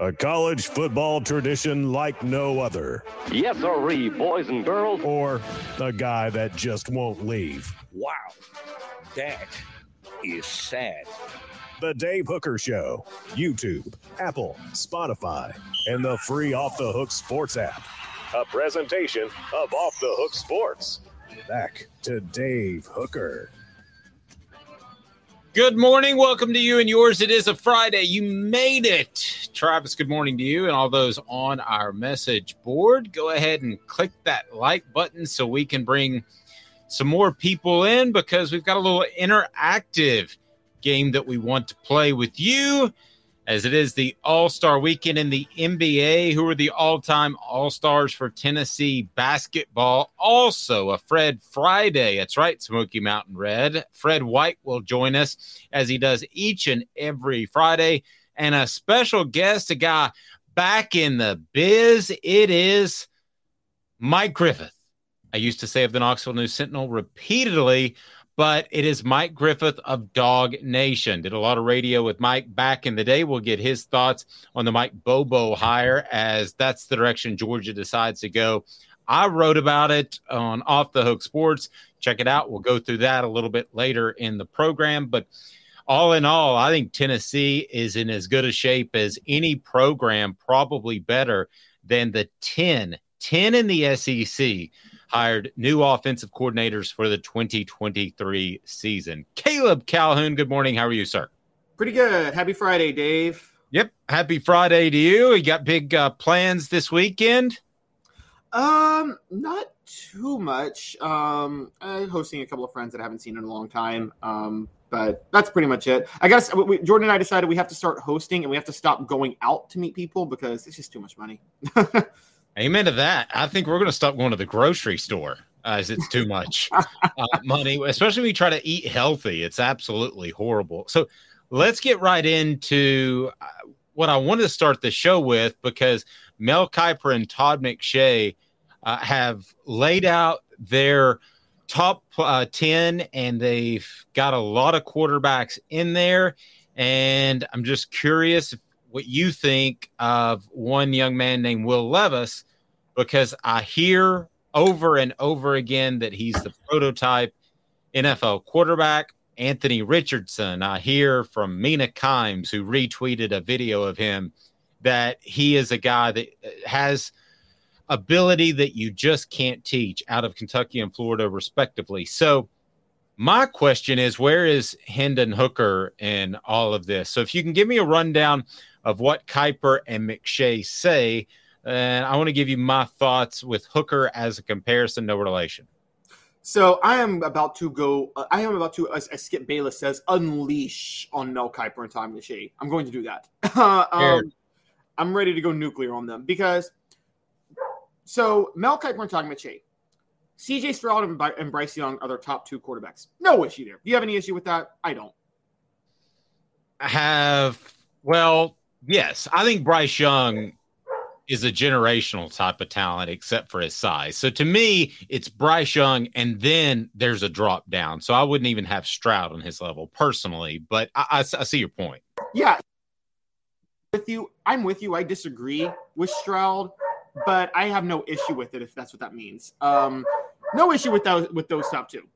A college football tradition like no other. Yes, sirree, boys and girls. Or a guy that just won't leave. Wow, that is sad. The Dave Hooker Show, YouTube, Apple, Spotify, and the free Off the Hook Sports app. A presentation of Off the Hook Sports. Back to Dave Hooker. Good morning. Welcome to you and yours. It is a Friday. You made it. Travis, good morning to you and all those on our message board. Go ahead and click that like button so we can bring some more people in because we've got a little interactive game that we want to play with you as it is the All Star weekend in the NBA. Who are the all time All Stars for Tennessee basketball? Also, a Fred Friday. That's right, Smoky Mountain Red. Fred White will join us as he does each and every Friday. And a special guest, a guy back in the biz. It is Mike Griffith. I used to say of the Knoxville News Sentinel repeatedly but it is Mike Griffith of Dawg Nation. Did a lot of radio with Mike back in the day. We'll get his thoughts on the Mike Bobo hire as that's the direction Georgia decides to go. I wrote about it on Off the Hook Sports. Check it out. We'll go through that a little bit later in the program. But all in all, I think Tennessee is in as good a shape as any program, probably better than the 10, 10 in the SEC hired new offensive coordinators for the 2023 season. Caleb Calhoun, good morning. How are you, sir? Pretty good. Happy Friday, Dave. Yep. Happy Friday to you. You got big uh, plans this weekend? Um, not too much. Um, I'm hosting a couple of friends that I haven't seen in a long time. Um, but that's pretty much it. I guess we, Jordan and I decided we have to start hosting and we have to stop going out to meet people because it's just too much money. Amen to that. I think we're going to stop going to the grocery store as it's too much uh, money, especially when you try to eat healthy. It's absolutely horrible. So let's get right into uh, what I wanted to start the show with because Mel Kiper and Todd McShay uh, have laid out their top uh, 10 and they've got a lot of quarterbacks in there. And I'm just curious what you think of one young man named Will Levis because I hear over and over again that he's the prototype NFL quarterback. Anthony Richardson, I hear from Mina Kimes, who retweeted a video of him, that he is a guy that uh, has ability that you just can't teach out of Kentucky and Florida, respectively. So, my question is where is Hendon Hooker in all of this? So, if you can give me a rundown of what Kiper and McShay say, And I want to give you my thoughts with Hooker as a comparison, no relation. So I am about to go. Uh, I am about to, as, as, Skip Bayless says, unleash on Mel Kiper and Todd McShay. I'm going to do that. um, I'm ready to go nuclear on them because. So Mel Kiper and Todd McShay, C.J. Stroud and, and Bryce Young are their top two quarterbacks. No issue there. Do you have any issue with that? I don't. I have. Well, yes. I think Bryce Young is a generational type of talent, except for his size. So to me, it's Bryce Young, and then there's a drop down. So I wouldn't even have Stroud on his level personally, but I, I, I see your point. Yeah, with you, I'm with you. I disagree with Stroud, but I have no issue with it if that's what that means. Um, no issue with those with those top two.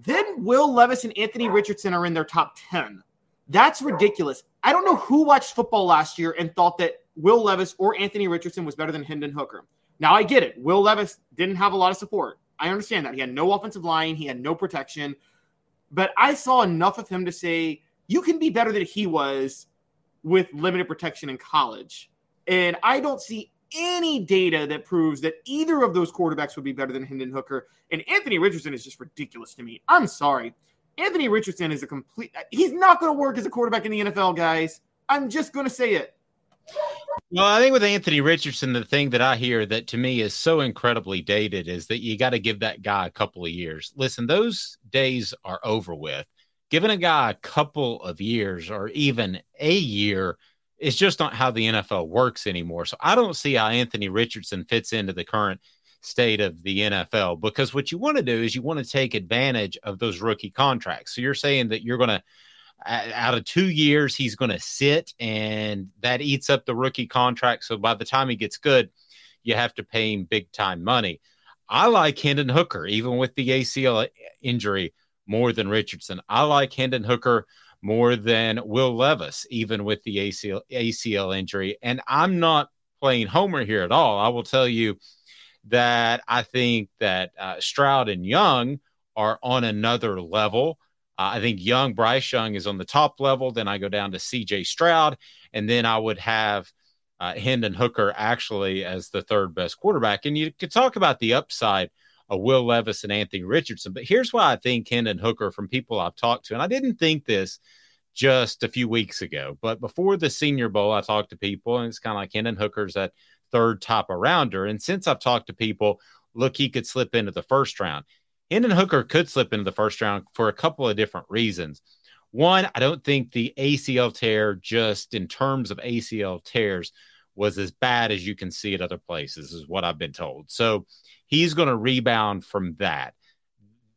Then Will Levis and Anthony Richardson are in their top ten. That's ridiculous. I don't know who watched football last year and thought that Will Levis or Anthony Richardson was better than Hendon Hooker. Now I get it. Will Levis didn't have a lot of support. I understand that. He had no offensive line, he had no protection. But I saw enough of him to say you can be better than he was with limited protection in college. And I don't see any data that proves that either of those quarterbacks would be better than Hendon Hooker. And Anthony Richardson is just ridiculous to me. I'm sorry. Anthony Richardson is a complete, he's not going to work as a quarterback in the NFL, guys. I'm just going to say it. Well, I think with Anthony Richardson, the thing that I hear that to me is so incredibly dated is that you got to give that guy a couple of years. Listen, those days are over with. Giving a guy a couple of years or even a year is just not how the NFL works anymore. So I don't see how Anthony Richardson fits into the current state of the NFL because what you want to do is you want to take advantage of those rookie contracts. So you're saying that you're going to out of two years, he's going to sit, and that eats up the rookie contract. So by the time he gets good, you have to pay him big time money. I like Hendon Hooker, even with the ACL injury, more than Richardson. I like Hendon Hooker more than Will Levis, even with the ACL, ACL injury. And I'm not playing Homer here at all. I will tell you that I think that uh, Stroud and Young are on another level. Uh, I think Young, Bryce Young is on the top level. Then I go down to CJ Stroud, and then I would have uh, Hendon Hooker actually as the third best quarterback. And you could talk about the upside of Will Levis and Anthony Richardson. But here's why I think Hendon Hooker, from people I've talked to, and I didn't think this just a few weeks ago, but before the Senior Bowl, I talked to people, and it's kind of like Hendon Hooker's that third top arounder. And since I've talked to people, look, he could slip into the first round. Hendon Hooker could slip into the first round for a couple of different reasons. One, I don't think the ACL tear, just in terms of ACL tears, was as bad as you can see at other places, is what I've been told. So he's going to rebound from that.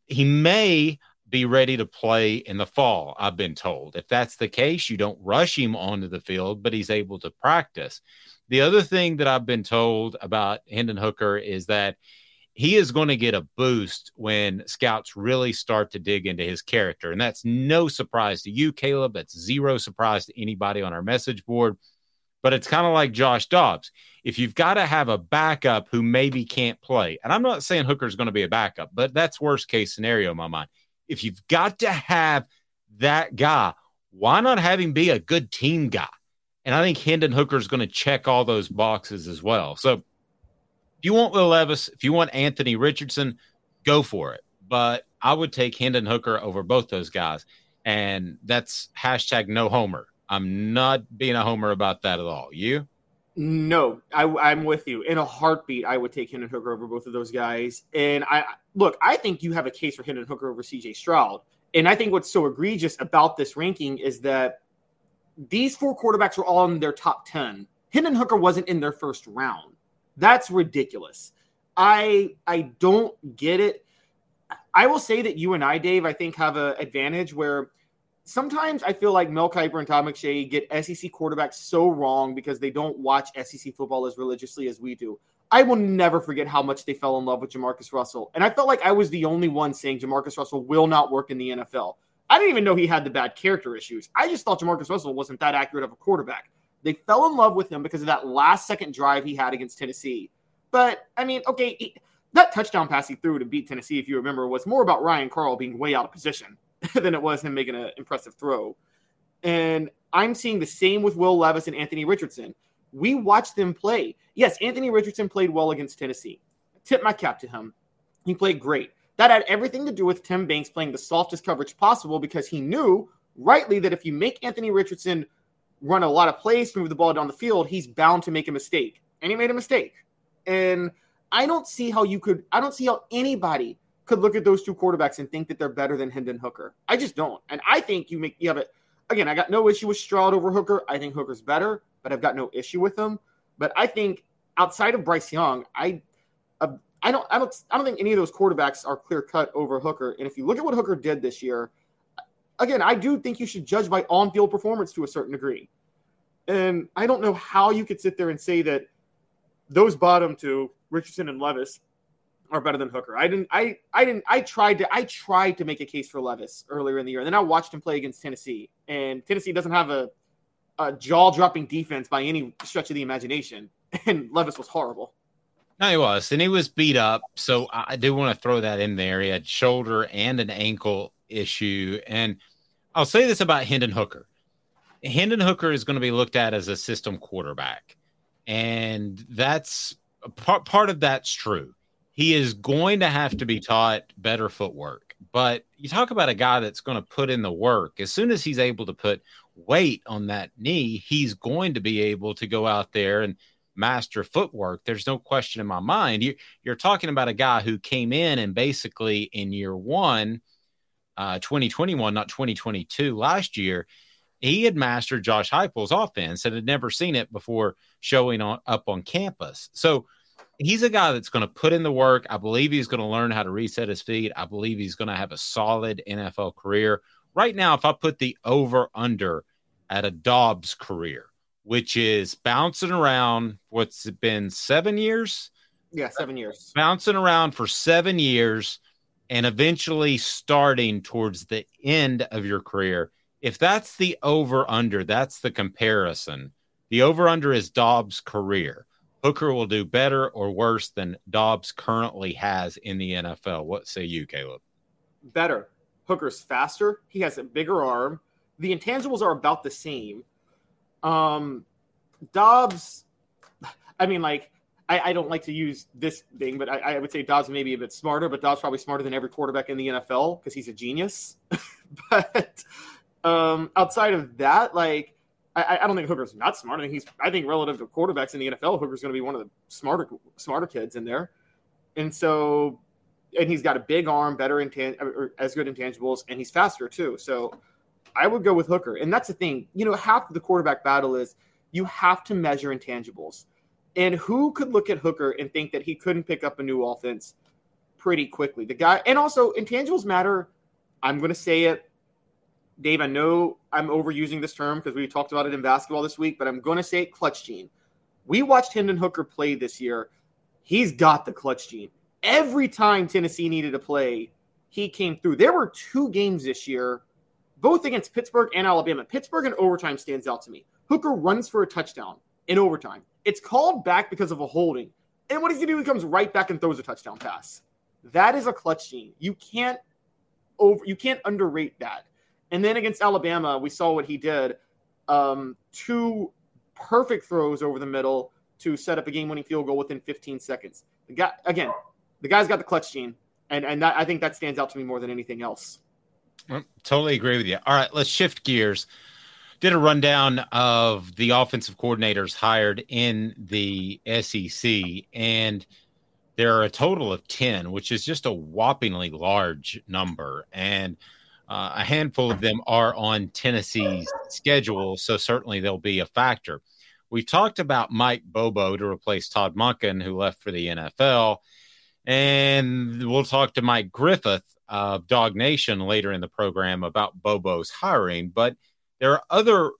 He may be ready to play in the fall, I've been told. If that's the case, you don't rush him onto the field, but he's able to practice. The other thing that I've been told about Hendon Hooker is that he is going to get a boost when scouts really start to dig into his character. And that's no surprise to you, Caleb. That's zero surprise to anybody on our message board. But it's kind of like Josh Dobbs. If you've got to have a backup who maybe can't play, and I'm not saying Hooker's going to be a backup, but that's worst case scenario in my mind. If you've got to have that guy, why not have him be a good team guy? And I think Hendon Hooker is going to check all those boxes as well. So if you want Will Levis, if you want Anthony Richardson, go for it. But I would take Hendon Hooker over both those guys. And that's hashtag no homer. I'm not being a homer about that at all. You? No, I, am with you. In a heartbeat, I would take Hendon Hooker over both of those guys. And I look, I think you have a case for Hendon Hooker over CJ Stroud. And I think what's so egregious about this ranking is that these four quarterbacks were all in their top 10. Hendon Hooker wasn't in their first round. That's ridiculous. I I don't get it. I will say that you and I, Dave, I think have an advantage where sometimes I feel like Mel Kiper and Todd McShay get SEC quarterbacks so wrong because they don't watch SEC football as religiously as we do. I will never forget how much they fell in love with Jamarcus Russell. And I felt like I was the only one saying Jamarcus Russell will not work in the NFL. I didn't even know he had the bad character issues. I just thought Jamarcus Russell wasn't that accurate of a quarterback. They fell in love with him because of that last second drive he had against Tennessee. But I mean, okay, he, that touchdown pass he threw to beat Tennessee, if you remember, was more about Ryan Carl being way out of position than it was him making an impressive throw. And I'm seeing the same with Will Levis and Anthony Richardson. We watched them play. Yes, Anthony Richardson played well against Tennessee. Tip my cap to him. He played great. That had everything to do with Tim Banks playing the softest coverage possible because he knew rightly that if you make Anthony Richardson run a lot of plays, move the ball down the field, he's bound to make a mistake. And he made a mistake. And I don't see how you could, I don't see how anybody could look at those two quarterbacks and think that they're better than Hendon Hooker. I just don't. And I think you make, you have it. Again, I got no issue with Stroud over Hooker. I think Hooker's better, but I've got no issue with him. But I think outside of Bryce Young, I, uh, I don't, I don't, I don't think any of those quarterbacks are clear cut over Hooker. And if you look at what Hooker did this year, again, I do think you should judge by on field performance to a certain degree. And I don't know how you could sit there and say that those bottom two, Richardson and Levis, are better than Hooker. I didn't I I didn't I tried to I tried to make a case for Levis earlier in the year. And then I watched him play against Tennessee. And Tennessee doesn't have a, a jaw-dropping defense by any stretch of the imagination. And Levis was horrible. No, he was, and he was beat up. So I do want to throw that in there. He had shoulder and an ankle issue. And I'll say this about Hendon Hooker. Hendon Hooker is going to be looked at as a system quarterback. And that's part, part of that's true. He is going to have to be taught better footwork. But you talk about a guy that's going to put in the work. As soon as he's able to put weight on that knee, he's going to be able to go out there and master footwork. There's no question in my mind. You, you're talking about a guy who came in and basically in year one, uh, 2021, not 2022, last year, he had mastered Josh Heupel's offense and had never seen it before showing on, up on campus. So he's a guy that's going to put in the work. I believe he's going to learn how to reset his feet. I believe he's going to have a solid NFL career. Right now, if I put the over under at a Dobbs career, which is bouncing around, what's it been, seven years? Yeah, seven years. Bouncing around for seven years and eventually starting towards the end of your career. If that's the over under, that's the comparison. The over under is Dobbs' career. Hooker will do better or worse than Dobbs currently has in the NFL. What say you, Caleb? Better. Hooker's faster. He has a bigger arm. The intangibles are about the same. Um, Dobbs, I mean, like, I, I don't like to use this thing, but I, I, would say Dobbs may be a bit smarter, but Dobbs probably smarter than every quarterback in the NFL because he's a genius. but um, outside of that, like, I, I, don't think Hooker's not smart. I think he's. I think relative to quarterbacks in the NFL, Hooker's going to be one of the smarter smarter kids in there. And so, and he's got a big arm, better intan- or as good intangibles, and he's faster too. So, I would go with Hooker. And that's the thing. You know, half the quarterback battle is you have to measure intangibles. And who could look at Hooker and think that he couldn't pick up a new offense pretty quickly? The guy, and also intangibles matter. I'm going to say it Dave, I know I'm overusing this term because we talked about it in basketball this week, but I'm going to say it, clutch gene. We watched Hendon Hooker play this year. He's got the clutch gene. Every time Tennessee needed a play, he came through. There were two games this year, both against Pittsburgh and Alabama. Pittsburgh in overtime stands out to me. Hooker runs for a touchdown in overtime. It's called back because of a holding. And what does he do? He comes right back and throws a touchdown pass. That is a clutch gene. You can't over you can't underrate that. And then against Alabama, we saw what he did. Um, two perfect throws over the middle to set up a game-winning field goal within 15 seconds. The guy, again, the guy's got the clutch gene, and and that, I think that stands out to me more than anything else. Well, totally agree with you. All right, let's shift gears. Did a rundown of the offensive coordinators hired in the SEC, and there are a total of 10, which is just a whoppingly large number. And uh, a handful of them are on Tennessee's schedule, so certainly they'll be a factor. We talked about Mike Bobo to replace Todd Monken, who left for the NFL. And we'll talk to Mike Griffith of Dawg Nation later in the program about Bobo's hiring. But there are other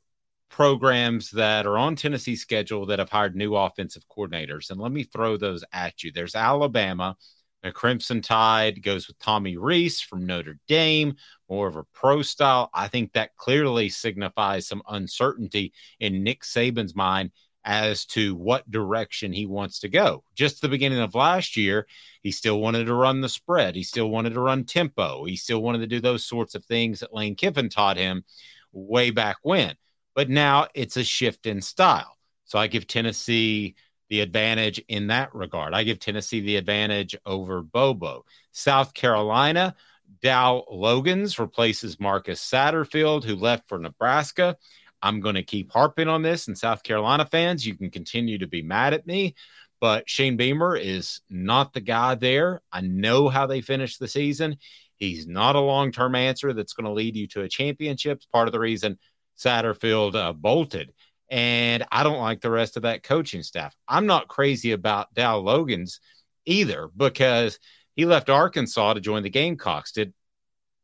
programs that are on Tennessee schedule that have hired new offensive coordinators. And let me throw those at you. There's Alabama, the Crimson Tide goes with Tommy Rees from Notre Dame, more of a pro style. I think that clearly signifies some uncertainty in Nick Saban's mind as to what direction he wants to go. Just the beginning of last year, he still wanted to run the spread. He still wanted to run tempo. He still wanted to do those sorts of things that Lane Kiffin taught him way back when. But now it's a shift in style. So I give Tennessee the advantage in that regard. I give Tennessee the advantage over Bobo. South Carolina, Dowell Loggains replaces Marcus Satterfield, who left for Nebraska. I'm going to keep harping on this. And South Carolina fans, you can continue to be mad at me, but Shane Beamer is not the guy there. I know how they finished the season. He's not a long term answer that's going to lead you to a championship. It's part of the reason Satterfield uh, bolted. And I don't like the rest of that coaching staff. I'm not crazy about Dowell Loggains either because he left Arkansas to join the Gamecocks. Did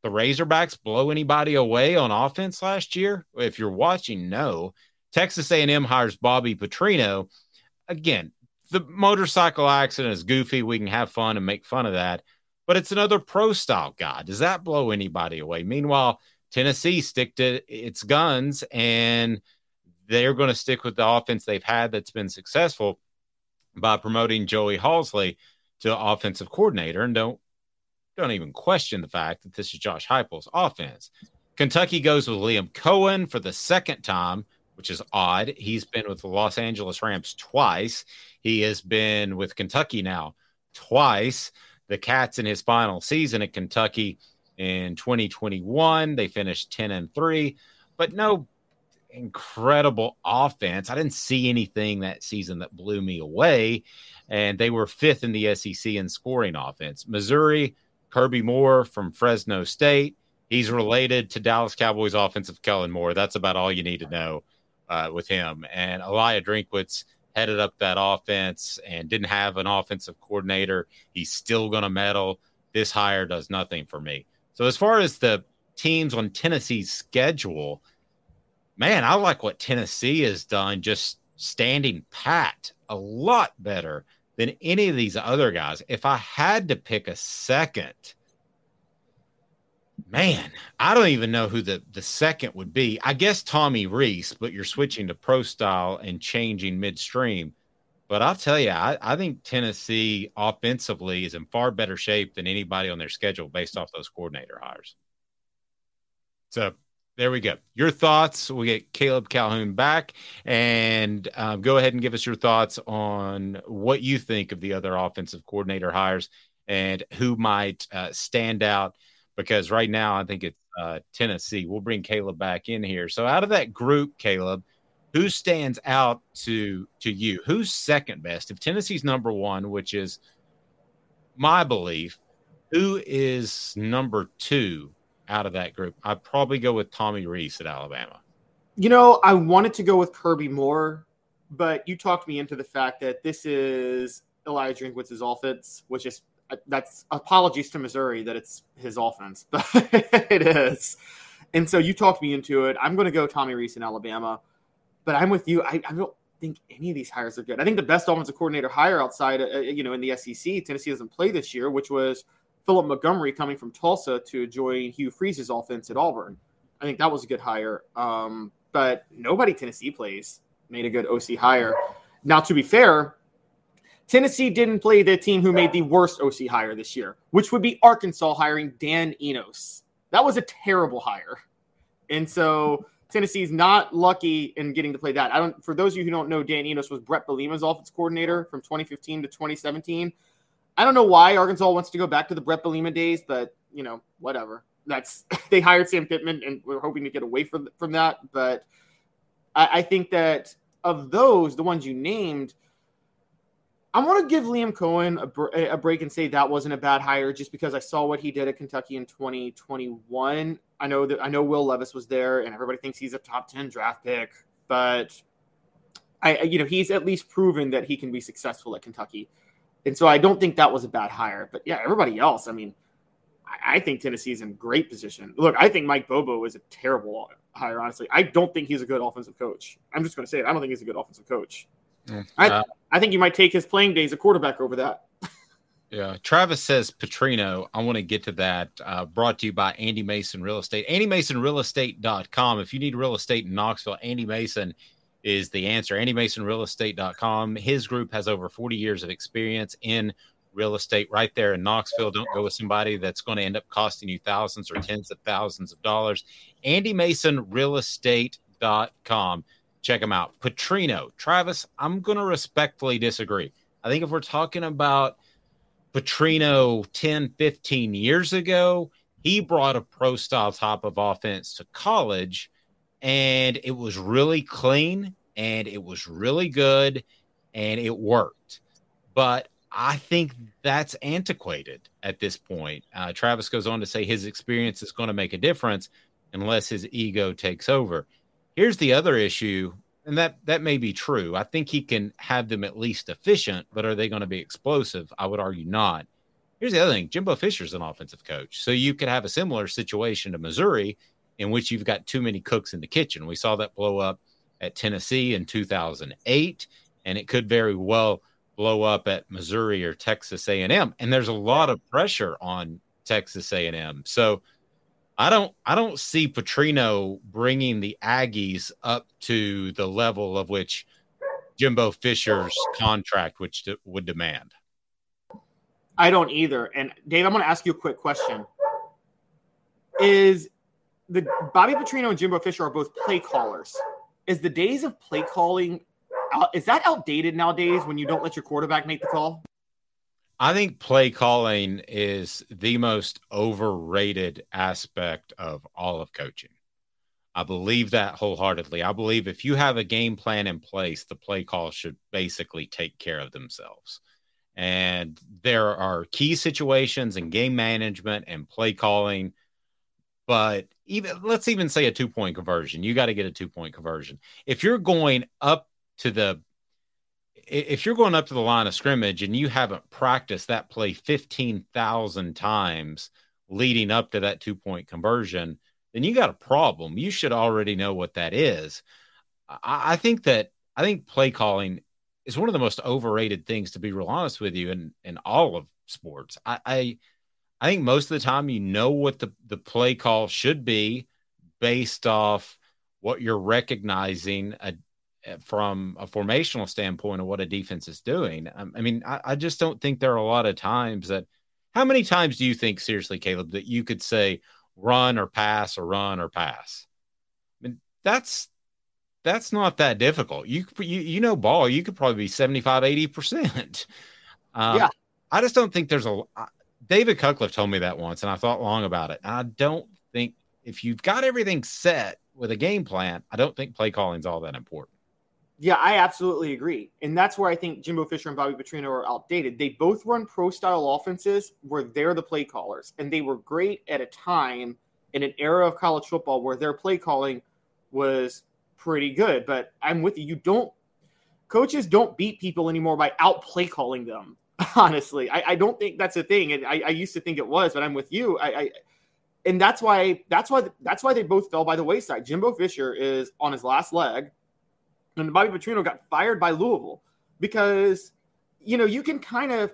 the Razorbacks blow anybody away on offense last year? If you're watching, no. Texas A&M hires Bobby Petrino. Again, the motorcycle accident is goofy. We can have fun and make fun of that, but it's another pro style guy. Does that blow anybody away? Meanwhile, Tennessee stick to its guns and they're going to stick with the offense they've had that's been successful by promoting Joey Halzle to offensive coordinator and don't don't even question the fact that this is Josh Heupel's offense. Kentucky goes with Liam Coen for the second time, which is odd. He's been with the Los Angeles Rams twice. He has been with Kentucky now twice. The Cats in his final season at Kentucky in 2021, they finished 10 and 3, but no incredible offense. I didn't see anything that season that blew me away. And they were fifth in the SEC in scoring offense. Missouri, Kirby Moore from Fresno State. He's related to Dallas Cowboys offensive Kellen Moore. That's about all you need to know uh, with him. And Eliah Drinkwitz headed up that offense and didn't have an offensive coordinator. He's still going to meddle. This hire does nothing for me. So, as far as the teams on Tennessee's schedule, man, I like what Tennessee has done just standing pat a lot better than any of these other guys. If I had to pick a second, man, I don't even know who the, the second would be. I guess Tommy Rees, but you're switching to pro style and changing midstream. But I'll tell you, I, I think Tennessee offensively is in far better shape than anybody on their schedule based off those coordinator hires. So there we go. Your thoughts. We get Caleb Calhoun back, and um, go ahead and give us your thoughts on what you think of the other offensive coordinator hires and who might uh, stand out. Because right now, I think it's uh, Tennessee. We'll bring Caleb back in here. So, out of that group, Caleb, who stands out to to you? Who's second best? If Tennessee's number one, which is my belief, who is number two out of that group, I'd probably go with Tommy Rees at Alabama. You know, I wanted to go with Kirby Moore, but you talked me into the fact that this is Eliah Drinkwitz's offense, which is that's apologies to Missouri that it's his offense, but it is. And so you talked me into it. I'm going to go Tommy Rees in Alabama, but I'm with you. I, I don't think any of these hires are good. I think the best offensive coordinator hire outside, uh, you know, in the SEC, Tennessee doesn't play this year, which was – Philip Montgomery coming from Tulsa to join Hugh Freeze's offense at Auburn. I think that was a good hire. Um, but nobody Tennessee plays made a good OC hire. Now, to be fair, Tennessee didn't play the team who made the worst OC hire this year, which would be Arkansas hiring Dan Enos. That was a terrible hire. And so Tennessee's not lucky in getting to play that. I don't for those of you who don't know, Dan Enos was Bret Bielema's offense coordinator from 2015 to 2017. I don't know why Arkansas wants to go back to the Bret Bielema days, but you know, whatever. That's they hired Sam Pittman, and we're hoping to get away from from that. But I, I think that of those, the ones you named, I want to give Liam Coen a, a, break and say that wasn't a bad hire, just because I saw what he did at Kentucky in 2021. I know that I know Will Levis was there, and everybody thinks he's a top 10 draft pick, but I, you know, he's at least proven that he can be successful at Kentucky. And so I don't think that was a bad hire. But yeah, everybody else, I mean, I, I think Tennessee's in great position. Look, I think Mike Bobo is a terrible hire, honestly. I don't think he's a good offensive coach. I'm just going to say it. I don't think he's a good offensive coach. Uh, I, I think you might take his playing days a quarterback over that. Yeah. Travis says Petrino. I want to get to that. Uh, brought to you by Andy Mason Real Estate. AndyMasonRealEstate.com. If you need real estate in Knoxville, Andy Mason is the answer. AndyMasonRealEstate.com. His group has over 40 years of experience in real estate right there in Knoxville. Don't go with somebody that's going to end up costing you thousands or tens of thousands of dollars. AndyMasonRealEstate.com. check him out. Petrino, Travis, I'm going to respectfully disagree. I think if we're talking about Petrino 10, 15 years ago, he brought a pro style type of offense to college and it was really clean and it was really good and it worked. But I think that's antiquated at this point. Uh, Travis goes on to say his experience is going to make a difference unless his ego takes over. Here's the other issue, and that that may be true. I think he can have them at least efficient, but are they going to be explosive? I would argue not. Here's the other thing: Jimbo Fisher's an offensive coach, so you could have a similar situation to Missouri, in which you've got too many cooks in the kitchen. We saw that blow up at Tennessee in 2008, and it could very well blow up at Missouri or Texas A&M. And there's a lot of pressure on Texas A&M. So I don't I don't see Petrino bringing the Aggies up to the level of which Jimbo Fisher's contract which would demand. I don't either. And Dave, I'm going to ask you a quick question. Is the Bobby Petrino and Jimbo Fisher are both play callers. Is the days of play calling is that outdated nowadays when you don't let your quarterback make the call? I think play calling is the most overrated aspect of all of coaching. I believe that wholeheartedly. I believe if you have a game plan in place, the play call should basically take care of themselves. And there are key situations in game management and play calling. But even let's even say a two point conversion, you got to get a two point conversion. If you're going up to the if you're going up to the line of scrimmage and you haven't practiced that play 15,000 times leading up to that two point conversion, then you got a problem. You should already know what that is. I, I, think that I think play calling is one of the most overrated things, to be real honest with you, in, in all of sports. I, I, I think most of the time you know what the, the play call should be based off what you're recognizing a, from a formational standpoint of what a defense is doing. Um, I mean, I, I, just don't think there are a lot of times that. How many times do you think, seriously, Caleb, that you could say run or pass or run or pass? I mean, that's that's not that difficult. You you you know ball, you could probably be 75, 80 percent. Um, yeah, I just don't think there's a. David Cutcliffe told me that once, and I thought long about it. I don't think if you've got everything set with a game plan, I don't think play calling is all that important. Yeah, I absolutely agree. And that's where I think Jimbo Fisher and Bobby Petrino are outdated. They both run pro style offenses where they're the play callers, and they were great at a time in an era of college football where their play calling was pretty good. But I'm with you. You don't, coaches don't beat people anymore by out play calling them. Honestly, I, I, don't think that's a thing. And I, I, used to think it was, but I'm with you. I, I and that's why that's why that's why they both fell by the wayside. Jimbo Fisher is on his last leg and Bobby Petrino got fired by Louisville because, you know, you can kind of.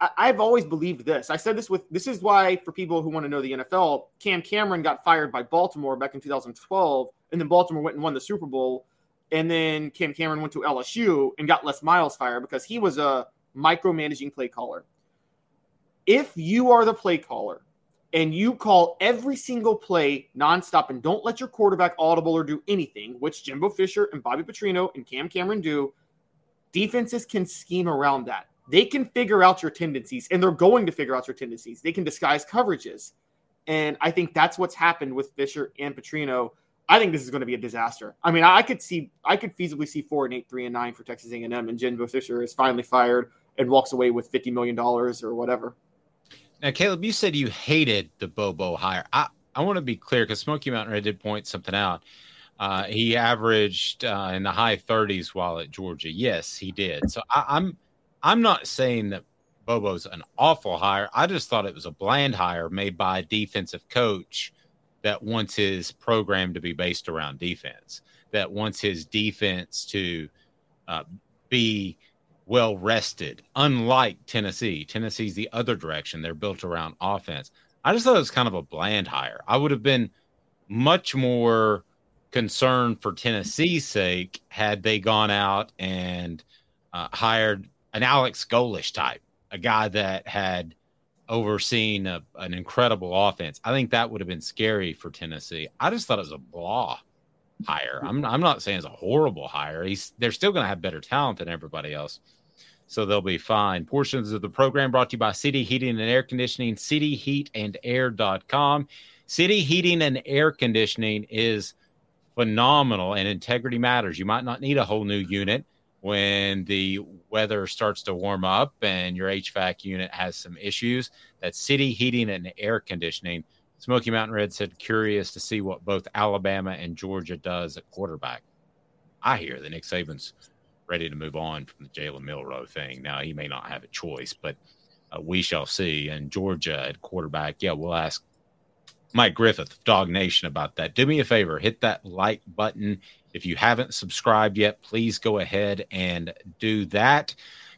I, have always believed this. I said this with this is why for people who want to know the NFL, Cam Cameron got fired by Baltimore back in 2012, and then Baltimore went and won the Super Bowl, and then Cam Cameron went to LSU and got Les Miles fired because he was a micromanaging play caller. If you are the play caller and you call every single play nonstop and don't let your quarterback audible or do anything, which Jimbo Fisher and Bobby Petrino and Cam Cameron do, defenses can scheme around that. They can figure out your tendencies, and they're going to figure out your tendencies. They can disguise coverages. And I think that's what's happened with Fisher and Petrino. I think this is going to be a disaster. I mean, I could see, I could feasibly see four and eight, three and nine for Texas A&M, and Jimbo Fisher is finally fired and walks away with fifty million dollars or whatever. Now, Caleb, you said you hated the Bobo hire. I, I want to be clear because Smoky Mountain Red did point something out. Uh, he averaged uh, in the high 30s while at Georgia. Yes, he did. So I, I'm I'm not saying that Bobo's an awful hire. I just thought it was a bland hire made by a defensive coach that wants his program to be based around defense, that wants his defense to uh, be well rested, unlike Tennessee. Tennessee's the other direction. They're built around offense. I just thought it was kind of a bland hire. I would have been much more concerned for Tennessee's sake had they gone out and uh, hired an Alex Golesh type, a guy that had overseen a, an incredible offense. I think that would have been scary for Tennessee. I just thought it was a blah hire. I'm I'm not saying it's a horrible hire. He's they're still going to have better talent than everybody else. So they'll be fine. Portions of the program brought to you by City Heating and Air Conditioning, cityheatandair.com. City Heating and Air Conditioning is phenomenal and integrity matters. You might not need a whole new unit when the weather starts to warm up and your HVAC unit has some issues. That's City Heating and Air Conditioning. Smoky Mountain Red said, curious to see what both Alabama and Georgia does at quarterback. I hear that Nick Saban's ready to move on from the Jalen Milroe thing. Now, he may not have a choice, but uh, we shall see. And Georgia at quarterback, yeah, we'll ask Mike Griffith, Dawg Nation, about that. Do me a favor, hit that like button. If you haven't subscribed yet, please go ahead and do that.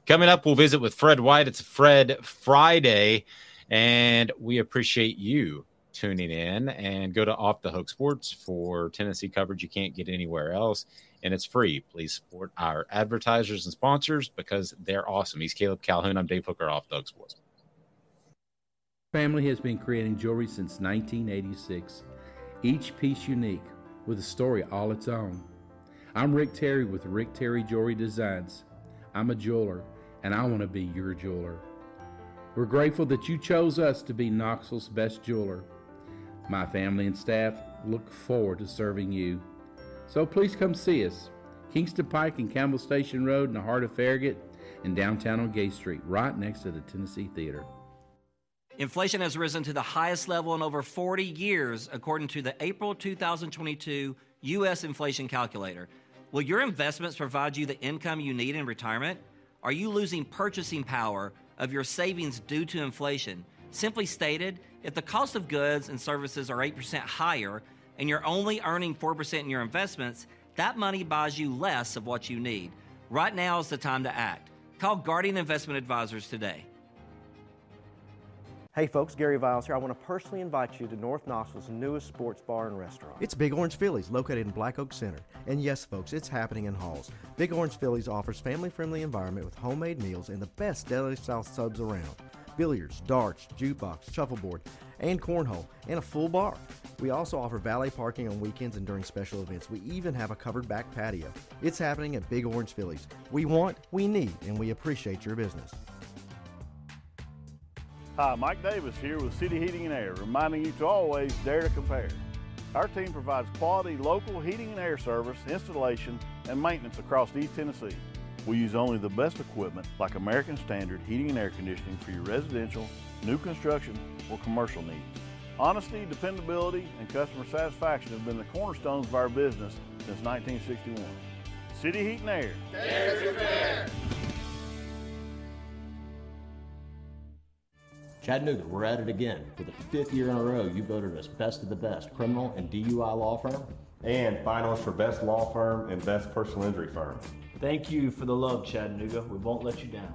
Coming up, we'll visit with Fred White. It's Fred Friday, and we appreciate you tuning in and go to Off the Hook Sports for Tennessee coverage you can't get anywhere else. And it's free. Please support our advertisers and sponsors because they're awesome. He's Caleb Calhoun. I'm Dave Hooker, Off Hook Sports. Family has been creating jewelry since 1986, each piece unique with a story all its own. I'm Rick Terry with Rick Terry Jewelry Designs. I'm a jeweler, and I want to be your jeweler. We're grateful that you chose us to be Knoxville's best jeweler. My family and staff look forward to serving you. So please come see us. Kingston Pike and Campbell Station Road in the heart of Farragut and downtown on Gay Street, right next to the Tennessee Theater. Inflation has risen to the highest level in over 40 years, according to the April 2022 U.S. Inflation Calculator. Will your investments provide you the income you need in retirement? Are you losing purchasing power of your savings due to inflation? Simply stated, if the cost of goods and services are 8% higher and you're only earning 4% in your investments, that money buys you less of what you need. Right now is the time to act. Call Guardian Investment Advisors today. Hey folks, Gary Viles here. I want to personally invite you to North Knoxville's newest sports bar and restaurant. It's Big Orange Phillies, located in Black Oak Center. And yes, folks, it's happening in Halls. Big Orange Phillies offers family-friendly environment with homemade meals and the best deli-style subs around. Billiards, darts, jukebox, shuffleboard, and cornhole, and a full bar. We also offer valet parking on weekends and during special events. We even have a covered back patio. It's happening at Big Orange Phillies. We want, we need, and we appreciate your business. Hi, Mike Davis here with City Heating and Air, reminding you to always dare to compare. Our team provides quality local heating and air service, installation, and maintenance across East Tennessee. We use only the best equipment like American Standard Heating and Air Conditioning for your residential, new construction, or commercial needs. Honesty, dependability, and customer satisfaction have been the cornerstones of our business since 1961. City Heat and Air. Dare to compare. Chattanooga, we're at it again. For the fifth year in a row, you voted us best of the best criminal and DUI law firm. And finalists for best law firm and best personal injury firm. Thank you for the love, Chattanooga. We won't let you down.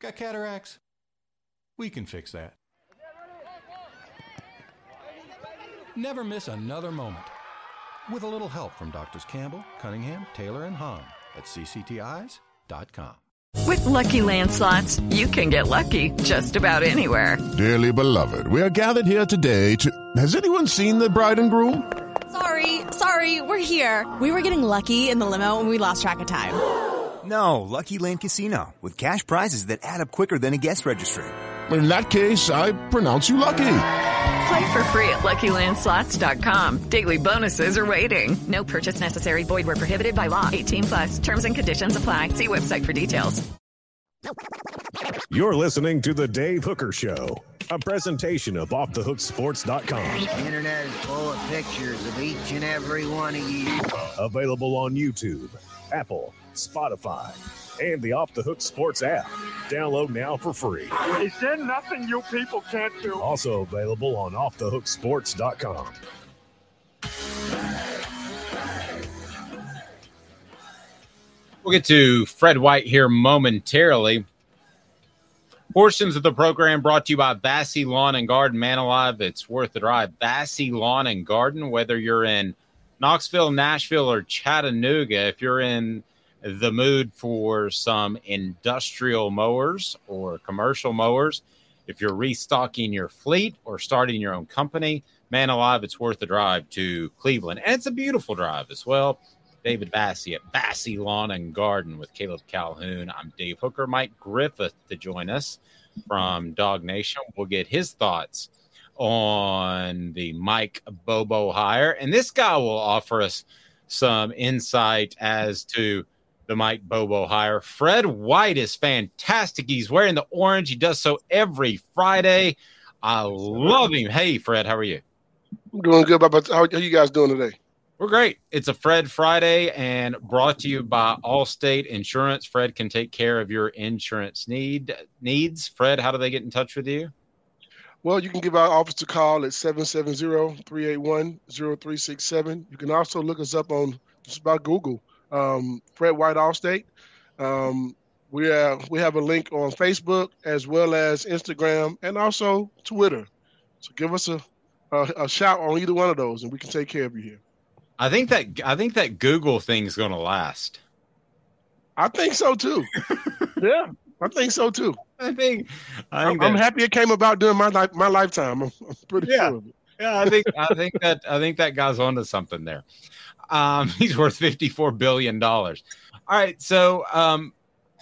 Got cataracts? We can fix that. Never miss another moment. With a little help from Doctors Campbell, Cunningham, Taylor, and Hahn at cctis.com. With lucky landslots, you can get lucky just about anywhere. Dearly beloved, we are gathered here today to. Has anyone seen the bride and groom? Sorry, sorry, we're here. We were getting lucky in the limo and we lost track of time. No, Lucky Land Casino, with cash prizes that add up quicker than a guest registry. In that case, I pronounce you lucky. Play for free at LuckyLandSlots.com. Daily bonuses are waiting. No purchase necessary. Void where prohibited by law. 18 plus. Terms and conditions apply. See website for details. You're listening to the Dave Hooker Show, a presentation of OffTheHookSports.com. The internet is full of pictures of each and every one of you. Available on YouTube, Apple, Spotify, and the Off the Hook Sports app. Download now for free. Is there nothing you people can't do? Also available on offthehooksports.com. We'll get to Fred White here momentarily. Portions of the program brought to you by Vassy Lawn and Garden. Man alive, it's worth the drive. Vassy Lawn and Garden, whether you're in Knoxville, Nashville, or Chattanooga, if you're in the mood for some industrial mowers or commercial mowers, if you're restocking your fleet or starting your own company, man alive, it's worth the drive to Cleveland. And it's a beautiful drive as well. David Vassy at Vassy Lawn and Garden with Caleb Calhoun. I'm Dave Hooker. Mike Griffith to join us from Dawg Nation. We'll get his thoughts on the Mike Bobo hire. And this guy will offer us some insight as to the Mike Bobo hire. Fred White is fantastic. He's wearing the orange. He does so every Friday. I love him. Hey, Fred, how are you? I'm doing good. But how are you guys doing today? We're great. It's a Fred Friday and brought to you by Allstate Insurance. Fred can take care of your insurance need needs. Fred, how do they get in touch with you? Well, you can give our office a call at 770-381-0367. You can also look us up on just about Google, um, Fred White Allstate. Um, we have we have a link on Facebook as well as Instagram and also Twitter. So give us a, a, a shout on either one of those, and we can take care of you here. I think that I think that Google thing's going to last. I think so too. yeah, I think so too. I think, I am that- happy it came about during my life, my lifetime. I'm, I'm pretty Yeah. sure of it. Yeah, I think I think that I think that guy's onto something there. Um, he's worth fifty four billion dollars. All right, so um,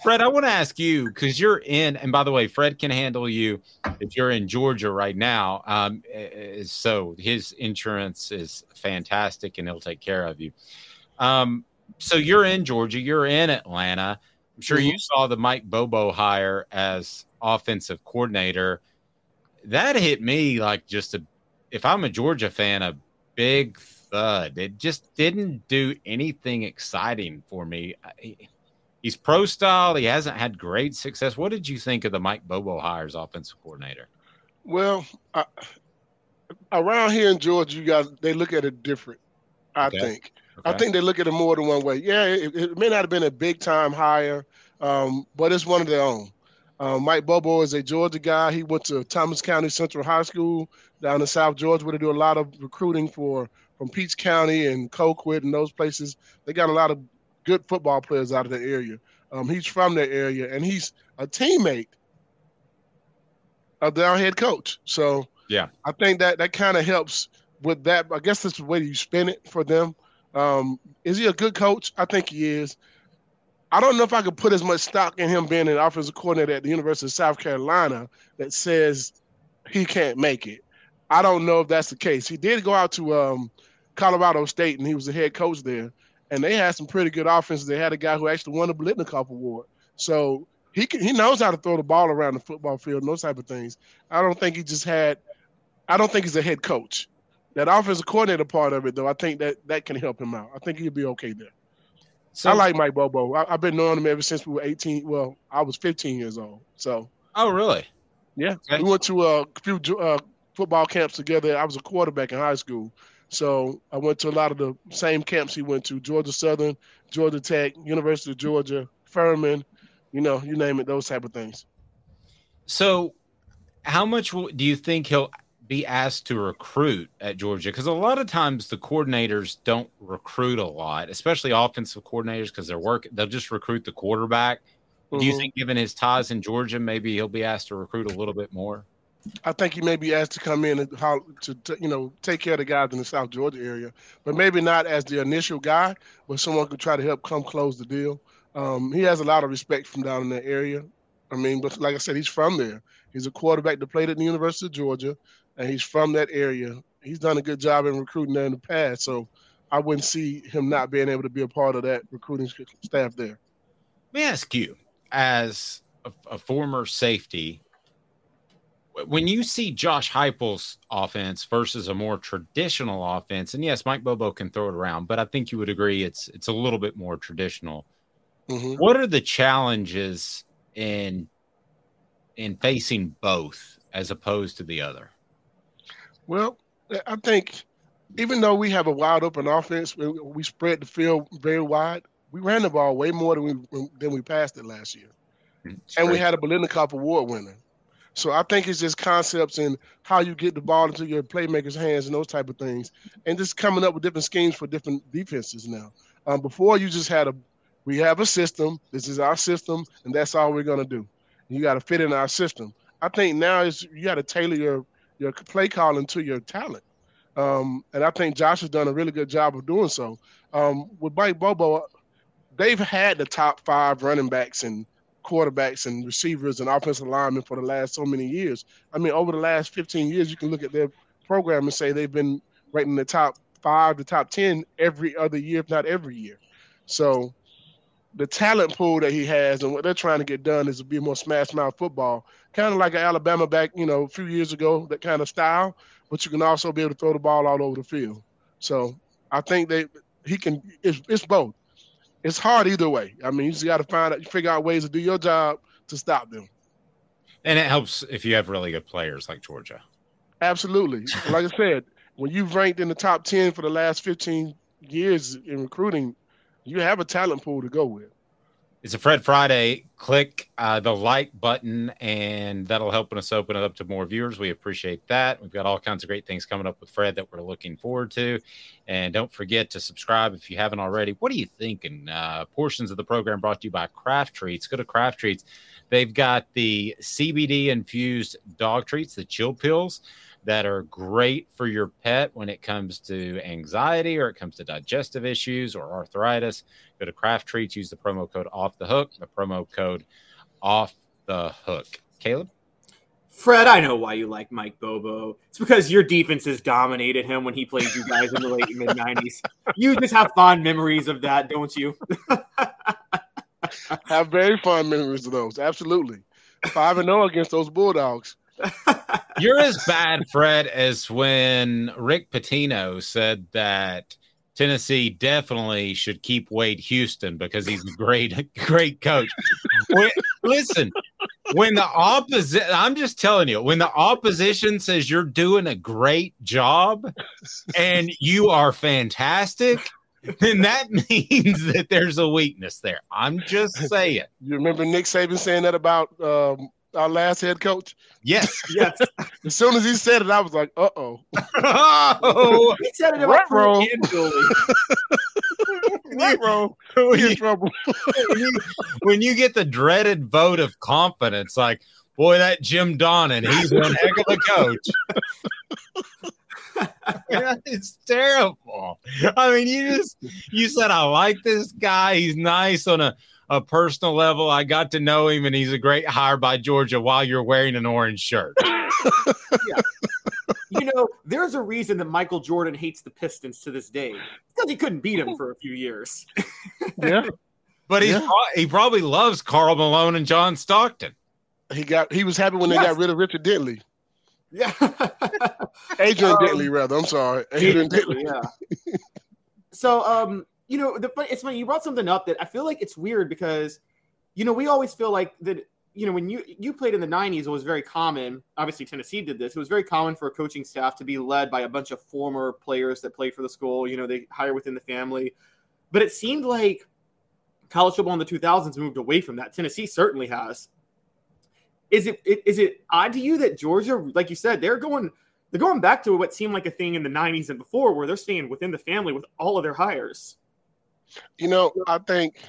Fred, I want to ask you because you're in, and by the way, Fred can handle you if you're in Georgia right now. Um, eh, eh, so his insurance is fantastic, and he'll take care of you. Um, so you're in Georgia, you're in Atlanta. I'm sure you saw the Mike Bobo hire as offensive coordinator. That hit me like just a, if I'm a Georgia fan, a big thud. It just didn't do anything exciting for me. He's pro style. He hasn't had great success. What did you think of the Mike Bobo hires offensive coordinator? Well, I, around here in Georgia, you guys they look at it different. I Okay. think. I think they look at it more than one way. Yeah, it, it may not have been a big time hire, um, but it's one of their own. Um, Mike Bobo is a Georgia guy. He went to Thomas County Central High School down in South Georgia, where they do a lot of recruiting for from Peach County and Colquitt and those places. They got a lot of good football players out of the area. Um, he's from that area, and he's a teammate of their head coach. So Yeah. I think that that kind of helps with that. I guess that's the way you spin it for them. Um, is he a good coach? I think he is. I don't know if I could put as much stock in him being an offensive coordinator at the University of South Carolina that says he can't make it. I don't know if that's the case. He did go out to um, Colorado State and he was the head coach there, and they had some pretty good offenses. They had a guy who actually won the Biletnikoff Award, so he can, he knows how to throw the ball around the football field and those type of things. I don't think he just had. I don't think he's a head coach. That offensive coordinator part of it, though, I think that that can help him out. I think he'll be okay there. So I like Mike Bobo. I, I've been knowing him ever since we were 18. Well, I was 15 years old. So Oh, really? yeah, we went to a few uh, football camps together. I was a quarterback in high school, so I went to a lot of the same camps he went to: Georgia Southern, Georgia Tech, University of Georgia, Furman. You know, you name it, those type of things. So, how much do you think he'll be asked to recruit at Georgia? Because a lot of times the coordinators don't recruit a lot, especially offensive coordinators, because they're work. They'll just recruit the quarterback. Do you Mhm. think, given his ties in Georgia, maybe he'll be asked to recruit a little bit more? I think he may be asked to come in and how to, to you know take care of the guys in the South Georgia area, but maybe not as the initial guy, but someone could try to help come close the deal. Um, he has a lot of respect from down in that area. I mean, but like I said, he's from there. He's a quarterback that played at the University of Georgia, and he's from that area. He's done a good job in recruiting there in the past, so I wouldn't see him not being able to be a part of that recruiting staff there. Let me ask you, as a, a former safety, when you see Josh Heupel's offense versus a more traditional offense, and yes, Mike Bobo can throw it around, but I think you would agree it's it's a little bit more traditional. Mm-hmm. What are the challenges in in facing both as opposed to the other? Well, I think even though we have a wide open offense, we, we spread the field very wide. We ran the ball way more than we than we passed it last year, and we had a Biletnikoff Award winner. So I think it's just concepts and how you get the ball into your playmakers' hands and those type of things, and just coming up with different schemes for different defenses now. Um, before you just had a, we have a system. This is our system, and that's all we're gonna do. You got to fit in our system. I think now is you got to tailor your your play calling to your talent. Um, and I think Josh has done a really good job of doing so. Um, with Mike Bobo, they've had the top five running backs and quarterbacks and receivers and offensive linemen for the last so many years. I mean, over the last 15 years, you can look at their program and say they've been right in the top five, the top 10 every other year, if not every year. So the talent pool that he has and what they're trying to get done is to be more smash mouth football, kind of like an Alabama back, you know, a few years ago, that kind of style. But you can also be able to throw the ball all over the field. So I think they he can. It's, it's both. It's hard either way. I mean, you just got to find out, figure out ways to do your job to stop them. And it helps if you have really good players like Georgia. Absolutely. like I said, when you've ranked in the top ten for the last fifteen years in recruiting, you have a talent pool to go with. It's a Fred Friday. Click uh, the like button, and that'll help us open it up to more viewers. We appreciate that. We've got all kinds of great things coming up with Fred that we're looking forward to. And don't forget to subscribe if you haven't already. What are you thinking? Uh, portions of the program brought to you by Craft Treats. Go to Craft Treats. They've got the CBD infused dog treats, the chill pills that are great for your pet when it comes to anxiety or it comes to digestive issues or arthritis. Go to Craft Treats, use the promo code off the hook, the promo code off the hook. Caleb? Fred, I know why you like Mike Bobo. It's because your defenses dominated him when he played you guys in the late mid 90s. You just have fond memories of that, don't you? have very fond memories of those. Absolutely. 5 and 0 against those Bulldogs. You're as bad, Fred, as when Rick Pitino said that Tennessee definitely should keep Wade Houston because he's a great, great coach. When, listen, when the opposite, I'm just telling you, when the opposition says you're doing a great job and you are fantastic, then that means that there's a weakness there. I'm just saying. You remember Nick Saban saying that about um, our last head coach? Yes, yes. as soon as he said it, I was like, "Uh oh." oh, he said it about row. Right row. We in trouble. when, you, when you get the dreaded vote of confidence, like, boy, that Jim Donnan, he's one heck of a coach. it's terrible. I mean, you just you said I like this guy. He's nice on a a personal level. I got to know him, and he's a great hire by Georgia while you're wearing an orange shirt. yeah. You know, there's a reason that Michael Jordan hates the Pistons to this day because he couldn't beat him for a few years. yeah, but he's Yeah. pro- he probably loves Karl Malone and John Stockton. He got he was happy when they got rid of Richard Dantley. Yeah. Adrian Um, Dantley, rather. I'm sorry. Adrian Dantley. yeah. So, um, you know, the, it's funny you brought something up that I feel like it's weird because, you know, we always feel like that. You know, when you you played in the '90s, it was very common. Obviously, Tennessee did this. It was very common for a coaching staff to be led by a bunch of former players that played for the school. You know, they hire within the family. But it seemed like college football in the 2000s moved away from that. Tennessee certainly has. Is it is it odd to you that Georgia, like you said, they're going they're going back to what seemed like a thing in the 90s and before, where they're staying within the family with all of their hires? You know, I think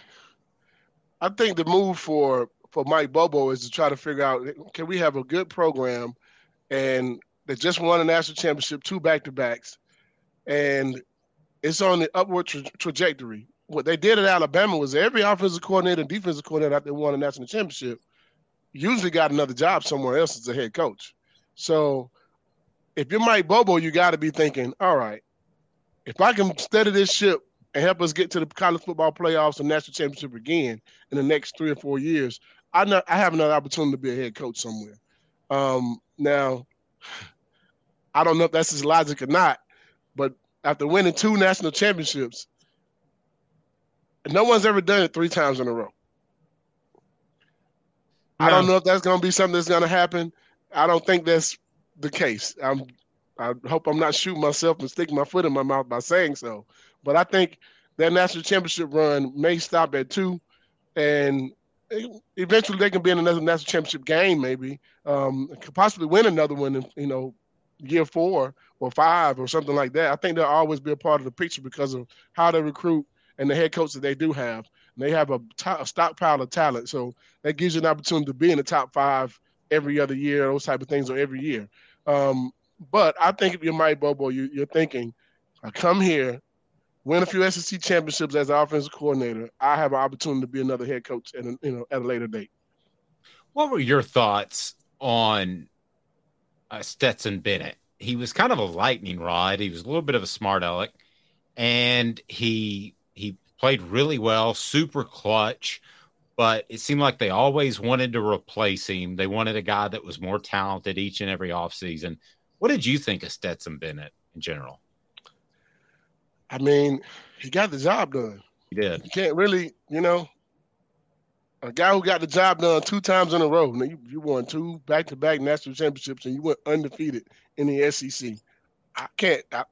I think the move for for Mike Bobo is to try to figure out can we have a good program and they just won a national championship, two back to backs, and it's on the upward tra- trajectory. What they did at Alabama was every offensive coordinator and defensive coordinator out there won a national championship usually got another job somewhere else as a head coach. So if you're Mike Bobo, you got to be thinking, all right, if I can steady this ship and help us get to the college football playoffs and national championship again in the next three or four years, I know I have another opportunity to be a head coach somewhere. Um, now, I don't know if that's his logic or not, but after winning two national championships, no one's ever done it three times in a row. I don't know if that's going to be something that's going to happen. I don't think that's the case. I'm. I hope I'm not shooting myself and sticking my foot in my mouth by saying so. But I think that national championship run may stop at two, and eventually they can be in another national championship game, maybe, um, could possibly win another one. In, you know, year four or five or something like that. I think they'll always be a part of the picture because of how they recruit and the head coach that they do have. And they have a, t- a stockpile of talent, so that gives you an opportunity to be in the top five every other year, those type of things, or every year. Um, but I think if you're Mike Bobo, you, you're thinking, I come here, win a few SEC championships as an offensive coordinator. I have an opportunity to be another head coach at a, you know at a later date. What were your thoughts on uh, Stetson Bennett? He was kind of a lightning rod. He was a little bit of a smart aleck, and he he played really well, super clutch. But it seemed like they always wanted to replace him. They wanted a guy that was more talented each and every offseason. What did you think of Stetson Bennett in general? I mean, he got the job done. He did. You can't really, you know, a guy who got the job done two times in a row. Now you, you won two back-to-back national championships and you went undefeated in the SEC. I can't. I,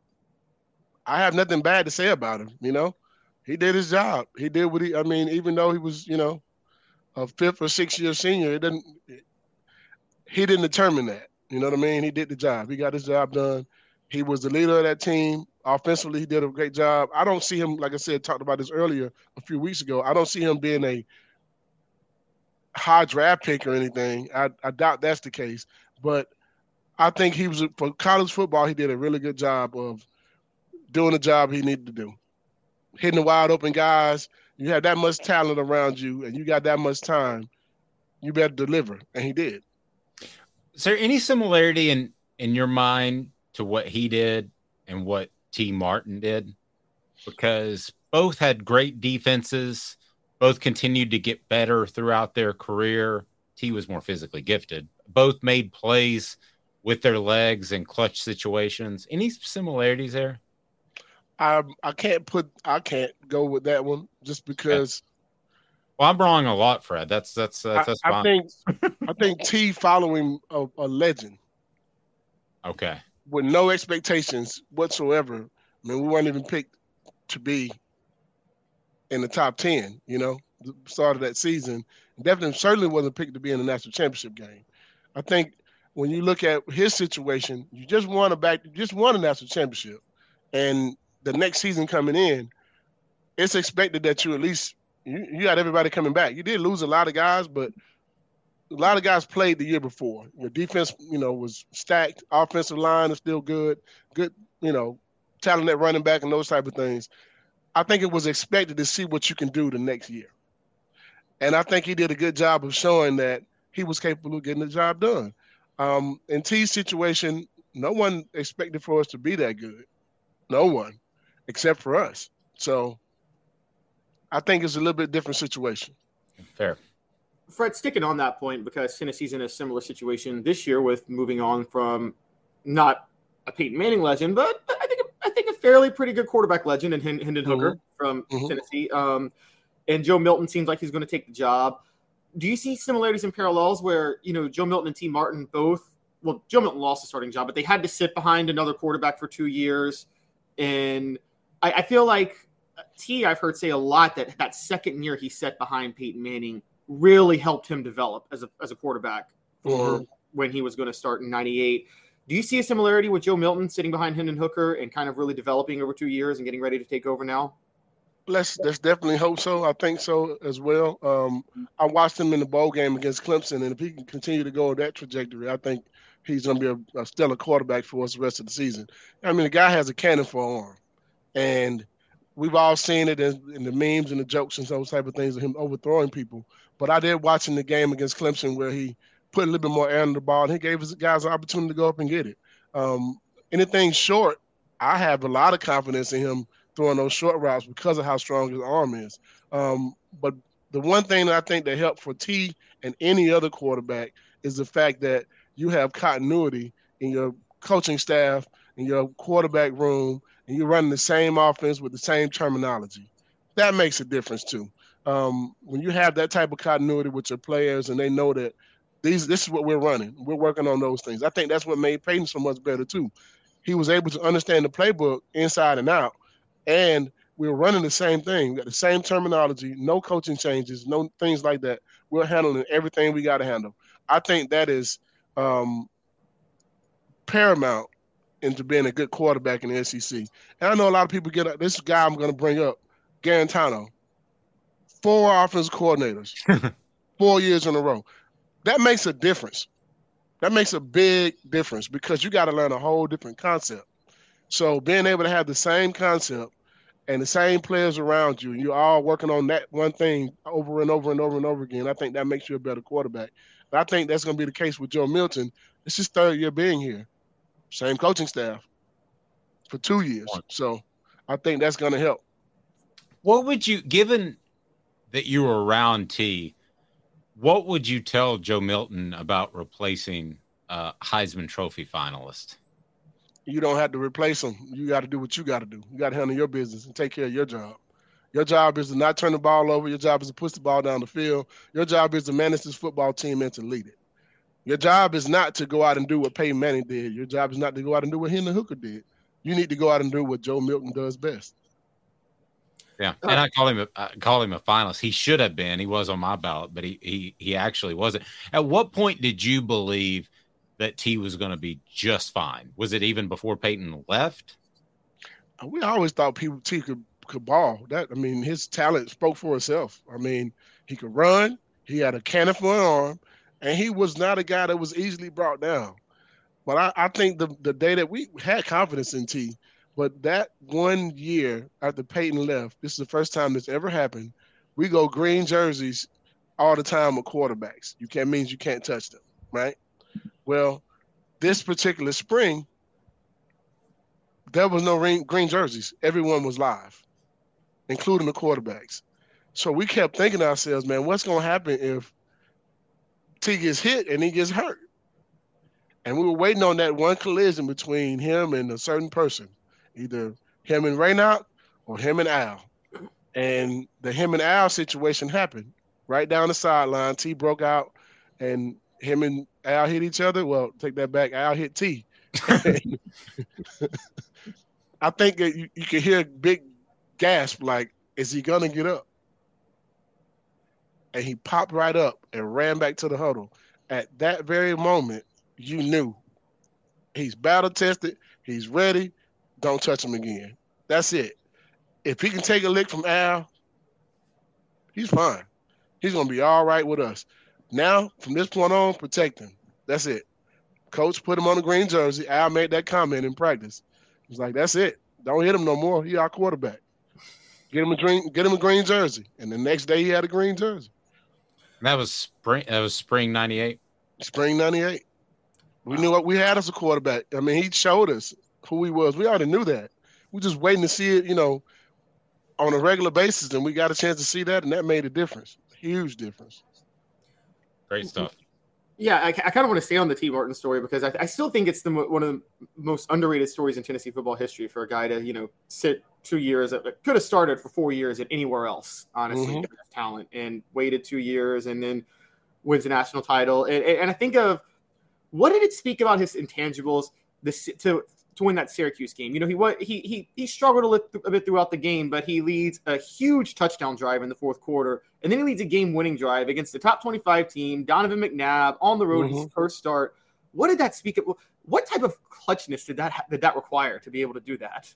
I have nothing bad to say about him. You know, he did his job. He did what he. I mean, even though he was, you know, a fifth or sixth year senior, it didn't. He didn't determine that. You know what I mean? He did the job. He got his job done. He was the leader of that team. Offensively, he did a great job. I don't see him, like I said, talked about this earlier a few weeks ago. I don't see him being a high draft pick or anything. I, I doubt that's the case. But I think he was for college football. He did a really good job of doing the job he needed to do, hitting the wide open guys. You have that much talent around you, and you got that much time. You better deliver, and he did. Is there any similarity in in your mind to what he did and what Tee Martin did? Because both had great defenses both continued to get better throughout their career. T was more physically gifted. Both made plays with their legs in clutch situations. Any similarities there? I I can't put I can't go with that one just because. Well, I'm wrong a lot, Fred. That's that's that's. that's I, I think I think T following a, a legend. Okay. With no expectations whatsoever. I mean, we weren't even picked to be in the top 10, you know, the start of that season. Definitely, certainly wasn't picked to be in the national championship game. I think when you look at his situation, you just won a back, you just won a national championship, and the next season coming in, it's expected that you at least you, you got everybody coming back. You did lose a lot of guys, but a lot of guys played the year before. Your defense, you know, was stacked. Offensive line is still good. Good, you know, talent at running back and those type of things. I think it was expected to see what you can do the next year. And I think he did a good job of showing that he was capable of getting the job done. Um, in T's situation, no one expected for us to be that good. No one, except for us. So I think it's a little bit different situation. Fair. Fred, sticking on that point, because Tennessee's in a similar situation this year with moving on from not a Peyton Manning legend, but I think I think a fairly pretty good quarterback legend in Hendon Hooker mm-hmm. from mm-hmm. Tennessee. Um, and Joe Milton seems like he's going to take the job. Do you see similarities and parallels where you know Joe Milton and Tee Martin both? Well, Joe Milton lost the starting job, but they had to sit behind another quarterback for two years, and I, I feel like T. I've heard say a lot that that second year he sat behind Peyton Manning really helped him develop as a as a quarterback for mm-hmm. when he was going to start in '98. Do you see a similarity with Joe Milton sitting behind Hendon Hooker and kind of really developing over two years and getting ready to take over now? Let's let's definitely hope so. I think so as well. Um, I watched him in the bowl game against Clemson, and if he can continue to go that trajectory, I think he's going to be a, a, stellar quarterback for us the rest of the season. I mean, the guy has a cannon for an arm, and we've all seen it in, in, the memes and the jokes and those type of things of him overthrowing people. But I did watching the game against Clemson where he put a little bit more air on the ball, and he gave his guys an opportunity to go up and get it. Um, anything short, I have a lot of confidence in him throwing those short routes because of how strong his arm is. Um, but the one thing that I think that helped for T and any other quarterback is the fact that you have continuity in your coaching staff, in your quarterback room, and you're running the same offense with the same terminology. that makes a difference too. Um, when you have that type of continuity with your players and they know that these this is what we're running, we're working on those things. I think that's what made Peyton so much better too. He was able to understand the playbook inside and out, and we we're running the same thing. We got the same terminology, no coaching changes, no things like that. We're handling everything we got to handle. I think that is um, paramount into being a good quarterback in the SEC. And I know a lot of people get up. this guy I'm going to bring up, Guarantano, four offensive coordinators, four years in a row. That makes a difference. That makes a big difference because you got to learn a whole different concept. So being able to have the same concept and the same players around you, and you're all working on that one thing over and over and over and over again, I think that makes you a better quarterback. But I think that's going to be the case with Joe Milton. It's his third year being here, same coaching staff for two years. So I think that's going to help. What would you, given that you were around T, what would you tell Joe Milton about replacing a Heisman Trophy finalist? You don't have to replace him. You got to do what you got to do. You got to handle your business and take care of your job. Your job is to not turn the ball over. Your job is to push the ball down the field. Your job is to manage this football team and to lead it. Your job is not to go out and do what Peyton Manning did. Your job is not to go out and do what Hendon Hooker did. You need to go out and do what Joe Milton does best. Yeah, and I call him a, I call him a finalist. He should have been. He was on my ballot, but he he he actually wasn't. At what point did you believe that T was going to be just fine? Was it even before Peyton left? Uh, we always thought people T could could ball. That I mean, his talent spoke for itself. I mean, he could run. He had a cannon for an arm, and he was not a guy that was easily brought down. But I, I think the the day that we had confidence in T, but that one year after Peyton left, this is the first time this ever happened. We go green jerseys all the time with quarterbacks. You can't means you can't touch them, right? Well, this particular spring, there was no green, green jerseys. Everyone was live, including the quarterbacks. So we kept thinking to ourselves, man, what's going to happen if T gets hit and he gets hurt? And we were waiting on that one collision between him and a certain person, either him and Raynoch or him and Al. And the him and Al situation happened right down the sideline. T broke out, and him and Al hit each other. Well, take that back. Al hit T. I think you, you can hear a big gasp like, is he gonna get up? And he popped right up and ran back to the huddle. At that very moment, you knew he's battle tested, he's ready. Don't touch him again. That's it. If he can take a lick from Al, he's fine. He's gonna be all right with us. Now, from this point on, protect him. That's it. Coach put him on the green jersey. Al made that comment in practice. He's like, "That's it. Don't hit him no more. He our quarterback. Get him a green. Get him a green jersey." And the next day, he had a green jersey. That was spring. That was spring '98. Spring '98. We knew what we had as a quarterback. I mean, he showed us who he was. We already knew that. We're just waiting to see it, you know, on a regular basis, and we got a chance to see that, and that made a difference. Huge difference. Great stuff. Yeah, I, I kind of want to stay on the T. Martin story because I, I still think it's the one of the most underrated stories in Tennessee football history for a guy to you know sit two years. Could have started for four years at anywhere else, honestly, mm-hmm. talent, and waited two years and then wins a national title. And, and I think of what did it speak about his intangibles this to to win that Syracuse game. You know, he what he he he struggled a, little, a bit throughout the game, but he leads a huge touchdown drive in the fourth quarter, and then he leads a game-winning drive against the top 25 team, Donovan McNabb on the road mm-hmm. his first start. What did that speak of? What type of clutchness did that did that require to be able to do that?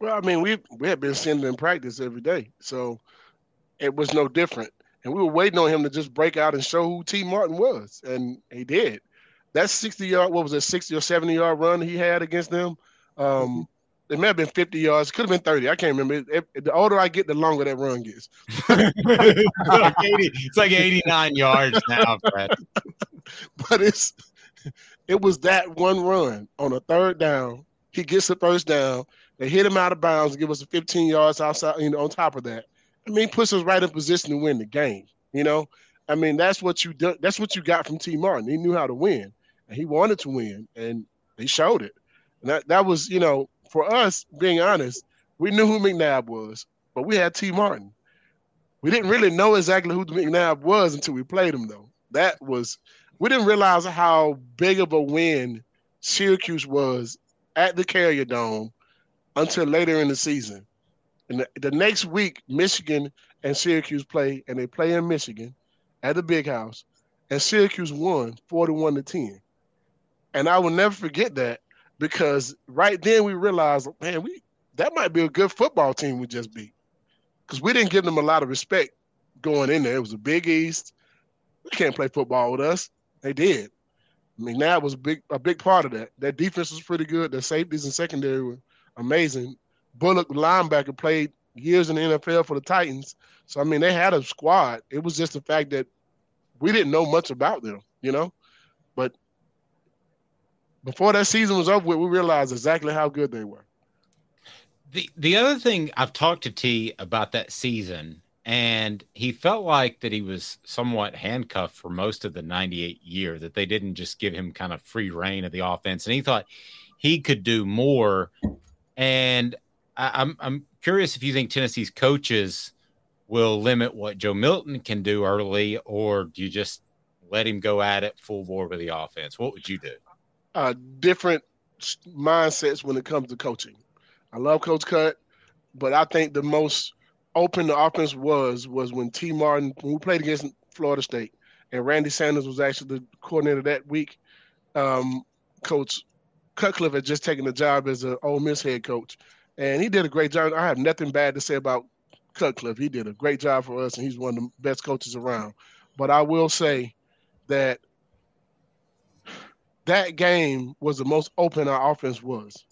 Well, I mean, we we had been seeing him in practice every day, so it was no different. And we were waiting on him to just break out and show who T. Martin was, and he did that 60 yard, what was it, 60 or 70 yard run he had against them? Um, mm-hmm. it may have been 50 yards, it could have been 30. I can't remember. It, it, the older I get, the longer that run gets. it's, like 80, it's like 89 yards now, Brad. but it's it was that one run on a third down. He gets the first down. They hit him out of bounds and give us a 15 yards outside, you know, on top of that. I mean, puts us right in position to win the game, you know? I mean, that's what you do, that's what you got from T. Martin. He knew how to win he wanted to win, and he showed it. And that that was, you know, for us, being honest, we knew who McNabb was. but we had T. Martin. We didn't really know exactly who McNabb was until we played him, though. That was we didn't realize how big of a win Syracuse was at the Carrier Dome until later in the season. And the, the next week, Michigan and Syracuse play, and they play in Michigan at the Big House, and Syracuse won forty-one to ten. And I will never forget that because right then we realized, man, we that might be a good football team we just beat because we didn't give them a lot of respect going in there. It was a Big East. They can't play football with us. They did. I mean, that was a big a big part of that. That defense was pretty good. The safeties and secondary were amazing. Bulluck, linebacker, played years in the NFL for the Titans. So I mean, they had a squad. It was just the fact that we didn't know much about them, you know. Before that season was over, we realized exactly how good they were. The the other thing I've talked to T about that season, and he felt like that he was somewhat handcuffed for most of the 98 year, that they didn't just give him kind of free reign of the offense. And he thought he could do more. And I, I'm I'm curious if you think Tennessee's coaches will limit what Joe Milton can do early, or do you just let him go at it full bore with the offense? What would you do? Uh, different mindsets when it comes to coaching. I love Coach Cut, but I think the most open the offense was was when T. Martin when we played against Florida State, and Randy Sanders was actually the coordinator that week. Um, coach Cutcliffe had just taken the job as an Ole Miss head coach, and he did a great job. I have nothing bad to say about Cutcliffe. He did a great job for us, and he's one of the best coaches around. But I will say that that game was the most open our offense was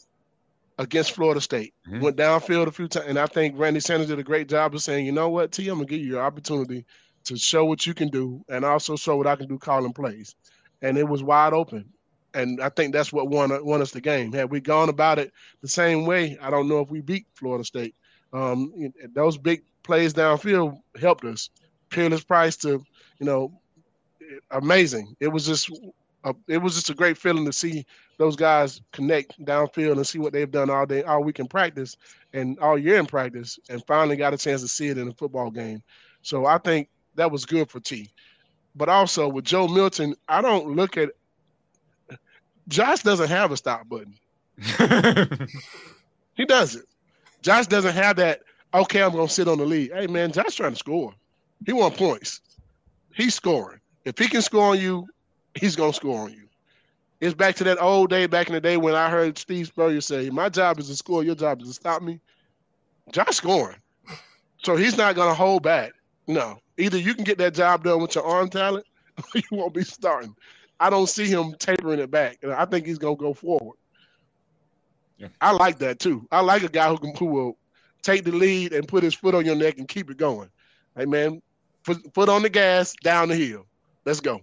against Florida State. Mm-hmm. Went downfield a few times, and I think Randy Sanders did a great job of saying, you know what, T, I'm gonna give you your opportunity to show what you can do, and also show what I can do calling plays. And it was wide open, and I think that's what won won us the game. Had we gone about it the same way, I don't know if we beat Florida State. Um, those big plays downfield helped us. Peerless Price to, you know, amazing. It was just it was just a great feeling to see those guys connect downfield and see what they've done all day, all week in practice and all year in practice, and finally got a chance to see it in a football game. So I think that was good for T. But also with Joe Milton, I don't look at Josh doesn't have a stop button. he doesn't. Josh doesn't have that. Okay, I'm gonna sit on the lead. Hey man, Josh trying to score. He want points. He's scoring. If he can score on you, he's gonna score on you. It's back to that old day back in the day when I heard Steve Spurrier say, "My job is to score. Your job is to stop me." Josh scoring, so he's not gonna hold back. No, either you can get that job done with your arm talent, or you won't be starting. I don't see him tapering it back. I think he's gonna go forward. Yeah. I like that too. I like a guy who can who will take the lead and put his foot on your neck and keep it going. Hey man, foot, foot on the gas, down the hill. Let's go.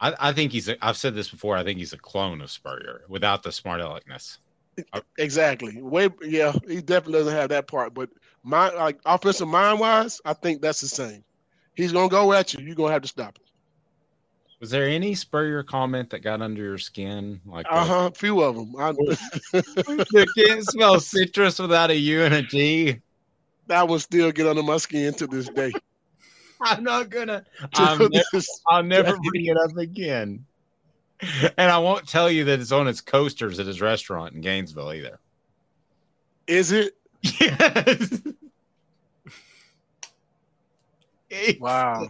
I, I think he's. A, I've said this before. I think he's a clone of Spurrier without the smart aleckness. Exactly. Way. Yeah, he definitely doesn't have that part. But my like offensive mind wise, I think that's the same. He's gonna go at you. You're gonna have to stop him. Was there any Spurrier comment that got under your skin? Like uh huh, a few of them. I can't smell citrus without a U and a T. That will still get under my skin to this day. I'm not gonna. I'm never, I'll never bring it up again. And I won't tell you that it's on its coasters at his restaurant in Gainesville either. Is it? Yes. It's, wow.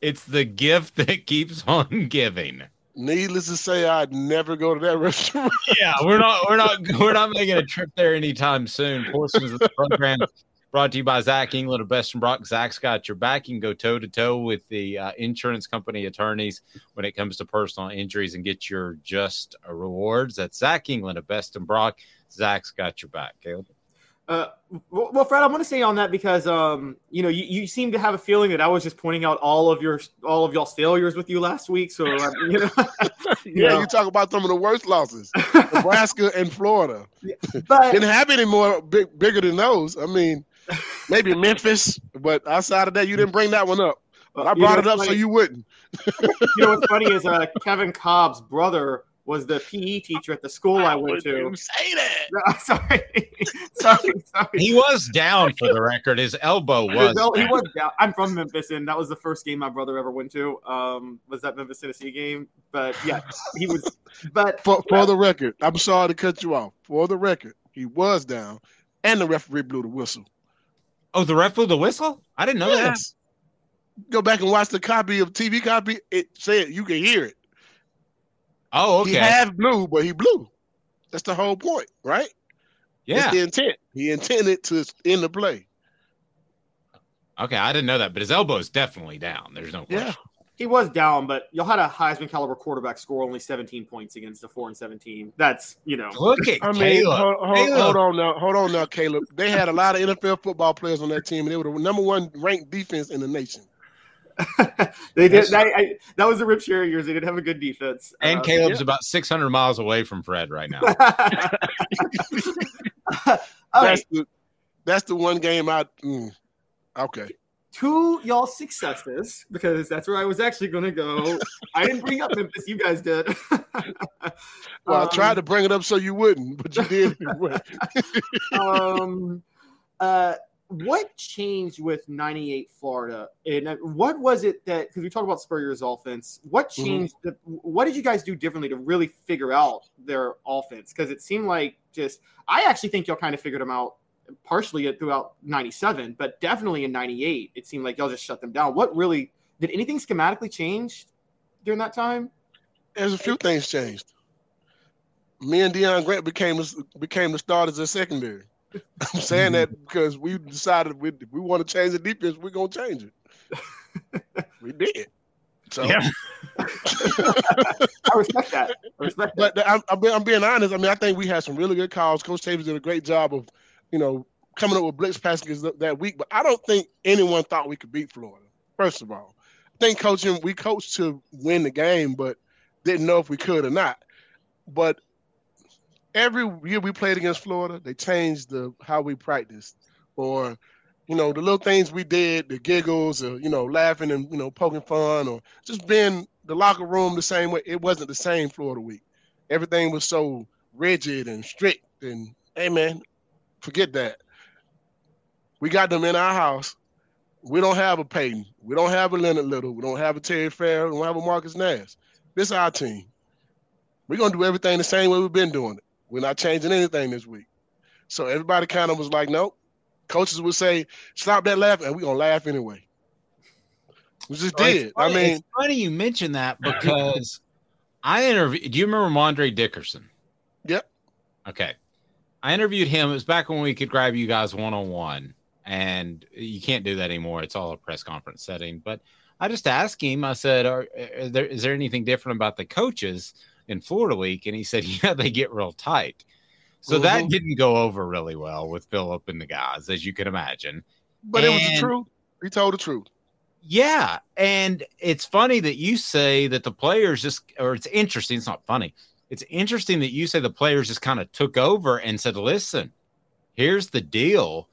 It's the gift that keeps on giving. Needless to say, I'd never go to that restaurant. yeah, we're not we're not we're not making a trip there anytime soon. Portions of the program brought to you by Zach England of Best and Brock. Zach's got your back. You can go toe to toe with the uh, insurance company attorneys when it comes to personal injuries and get your just rewards. That's Zach England of Best and Brock. Zach's got your back. Caleb. Uh, well, Fred, I want to say on that because um, you know, you, you seem to have a feeling that I was just pointing out all of your all of y'all's failures with you last week. So uh, you know, you yeah, know. you talk about some of the worst losses, Nebraska and Florida. But didn't have any more big, bigger than those. I mean, maybe Memphis, but outside of that, you didn't bring that one up. But I brought you know, it up funny. so you wouldn't. you know what's funny is uh, Kevin Cobb's brother was the PE teacher at the school I went to. Say that. No, sorry, sorry, sorry. He was down for the record. His elbow was. No, he was down. I'm from Memphis, and that was the first game my brother ever went to. Um, was that Memphis Tennessee game? But yeah, he was. But For, for the record, I'm sorry to cut you off. For the record, he was down, and the referee blew the whistle. Oh, the ref blew the whistle? I didn't know Yes. Go back and watch the copy of TV copy. It said you can hear it. Oh, He okay. half blew, but he blew. That's the whole point, right? Yeah. The intent. He intended to end the play. Okay, I didn't know that, but his elbow is definitely down. There's no question. Yeah. He was down. But y'all had a Heisman caliber quarterback score only 17 points against a four and 17. That's you know. Look at I mean, Caleb. hold, hold, Caleb. hold on now, hold on now, Caleb. They had a lot of NFL football players on that team, and they were the number one ranked defense in the nation. They did. That, I, that was the Rip Scherer years. They didn't have a good defense. And Uh, Caleb's yeah. about 600 miles away from Fred right now. That's right, the that's the one game I. Mm, okay. Two y'all successes because that's where I was actually going to go. I didn't bring up Memphis. You guys did. Well, I Um, tried to bring it up so you wouldn't, but you did. anyway. um, uh, what changed with 98 Florida? And uh, what was it that, because we talked about Spurrier's offense, what Mhm. changed? The, what did you guys do differently to really figure out their offense? Because it seemed like just, I actually think y'all kind of figured them out partially throughout 97, but definitely in 98, it seemed like y'all just shut them down. What really, did anything schematically change during that time? There's a few things changed. Me and Deon Grant became the, became the starters at secondary. I'm saying that mm-hmm. because we decided we if we want to change the defense, we're gonna change it. we did. So, Yeah. I respect that. I respect but I'm, I'm, being, I'm being honest. I mean, I think we had some really good calls. Coach Chavis did a great job of, you know, coming up with blitz passages that- that week. But I don't think anyone thought we could beat Florida. First of all, I think coaching we coached to win the game, but didn't know if we could or not. But every year we played against Florida, they changed the how we practiced, or you know the little things we did, the giggles, or you know laughing and you know poking fun, or just being the locker room the same way. It wasn't the same Florida week. Everything was so rigid and strict, and hey man, forget that. We got them in our house. We don't have a Peyton. We don't have a Leonard Little. We don't have a Terry Fair. We don't have a Marcus Nash. This is our team. We're gonna do everything the same way we've been doing it. We're not changing anything this week. So everybody kind of was like, nope. Coaches would say, stop that laughing, and we're gonna laugh anyway. We just it's did. I mean, it's funny you mentioned that because I interviewed. Do you remember Mondre Dickerson? Yep. Okay. I interviewed him. It was back when we could grab you guys one on one, and you can't do that anymore. It's all a press conference setting. But I just asked him. I said, Are, are there, "Is there anything different about the coaches in Florida Week?" And he said, "Yeah, they get real tight." So that Mhm. didn't go over really well with Phillip and the guys, as you can imagine. but it was the truth. He told the truth. Yeah, and it's funny that you say that the players just, or it's interesting. It's not funny. It's interesting that you say the players just kind of took over and said, "Listen, here's the deal.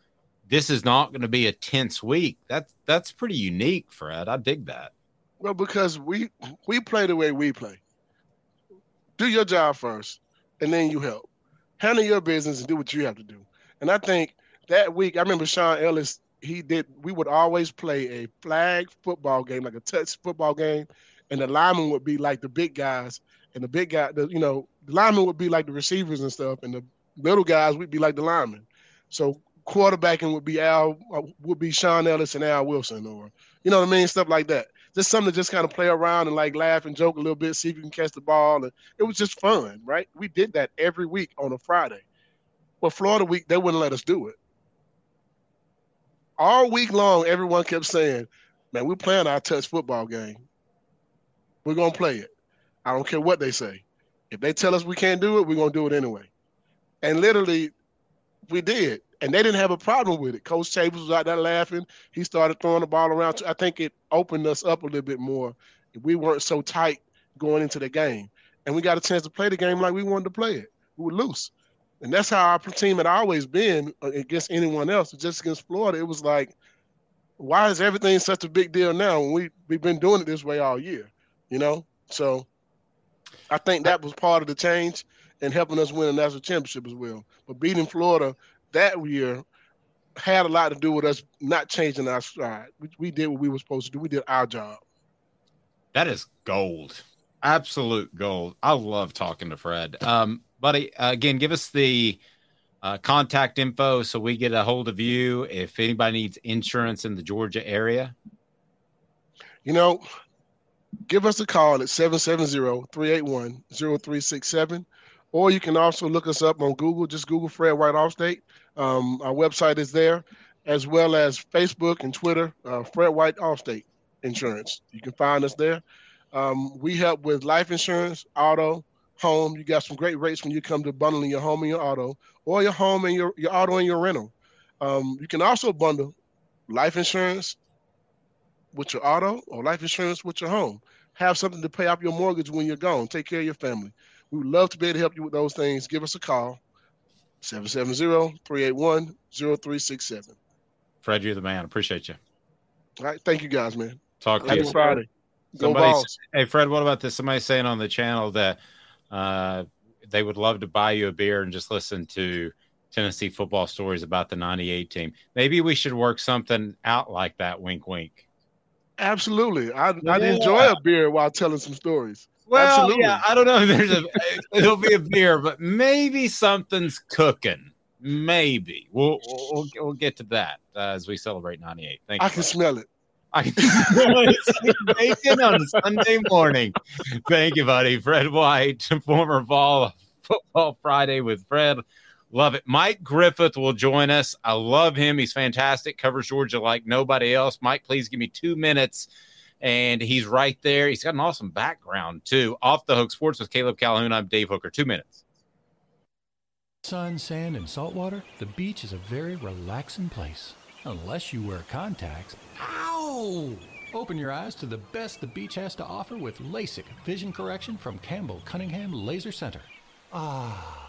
This is not going to be a tense week." That's that's pretty unique, Fred. I dig that. Well, because we we play the way we play. Do your job first, and then you help. Handle your business and do what you have to do. And I think that week, I remember Shaun Ellis. He did. We would always play a flag football game, like a touch football game, and the linemen would be like the big guys, and the big guy, the you know, the linemen would be like the receivers and stuff, and the little guys would be like the linemen. So quarterbacking would be Al, uh, would be Shaun Ellis and Al Wilson, or you know what I mean, stuff like that. Just something to just kind of play around and like laugh and joke a little bit, see if you can catch the ball, and it was just fun, right? We did that every week on a Friday. Well, Florida week they wouldn't let us do it. All week long, everyone kept saying, "Man, we're playing our touch football game. We're gonna play it. I don't care what they say. If they tell us we can't do it, we're gonna do it anyway." And literally, we did, and they didn't have a problem with it. Coach Chambers was out there laughing. He started throwing the ball around. I think it opened us up a little bit more. We weren't so tight going into the game, and we got a chance to play the game like we wanted to play it. We were loose, and that's how our team had always been uh, against anyone else. Just against Florida, it was like, why is everything such a big deal now when we we've been doing it this way all year? You know, so I think that was part of the change and helping us win a national championship as well. But beating Florida that year had a lot to do with us not changing our stride. We, we did what we were supposed to do. We did our job. That is gold, absolute gold. I love talking to Fred. Um, buddy, uh, again, give us the uh, contact info so we get a hold of you if anybody needs insurance in the Georgia area. You know, give us a call at 770-381-0367 or you can also look us up on Google. Just Google Fred White Allstate. Um, our website is there, as well as Facebook and Twitter. Uh, Fred White Allstate Insurance. You can find us there. Um, we help with life insurance, auto, home. You got some great rates when you come to bundling your home and your auto, or your home and your, your auto and your rental. Um, you can also bundle life insurance with your auto or life insurance with your home. Have something to pay off your mortgage when you're gone. Take care of your family. We would love to be able to help you with those things. Give us a call, 770-381-0367. Fred, you're the man. Appreciate you. All right. Thank you guys, man. Talk to Happy you. Friday. Go Somebody, balls. hey, Fred, what about this? Somebody saying on the channel that uh, they would love to buy you a beer and just listen to Tennessee football stories about the 98 team. Maybe we should work something out like that. Wink, wink. Absolutely. I, I'd enjoy a beer while telling some stories. Well, Absolutely. yeah, I don't know. if There's a it'll be a beer, but maybe something's cooking. Maybe we'll we'll, we'll get to that uh, as we celebrate 98. Thank you. I can smell it. I can smell it bacon on Sunday morning. Thank you, buddy. Fred White, former ball football Friday with Fred. Love it. Mike Griffith will join us. I love him. He's fantastic. Covers Georgia like nobody else. Mike, please give me two minutes. And he's right there. He's got an awesome background, too. Off the hook sports with Caleb Calhoun. I'm Dave Hooker. Two minutes. Sun, sand, and salt water, the beach is a very relaxing place. Unless you wear contacts. Ow! Open your eyes to the best the beach has to offer with LASIK vision correction from Campbell Cunningham Laser Center. Ah.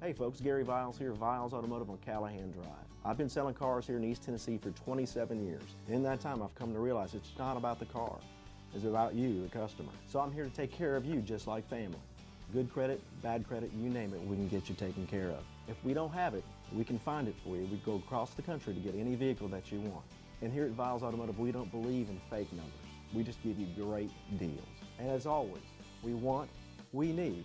Hey folks, Gary Viles here, Viles Automotive on Callahan Drive. I've been selling cars here in East Tennessee for 27 years. In that time, I've come to realize it's not about the car, it's about you, the customer. So I'm here to take care of you just like family. Good credit, bad credit, you name it, we can get you taken care of. If we don't have it, we can find it for you. We go across the country to get any vehicle that you want. And here at Viles Automotive, we don't believe in fake numbers. We just give you great deals. And as always, we want, we need,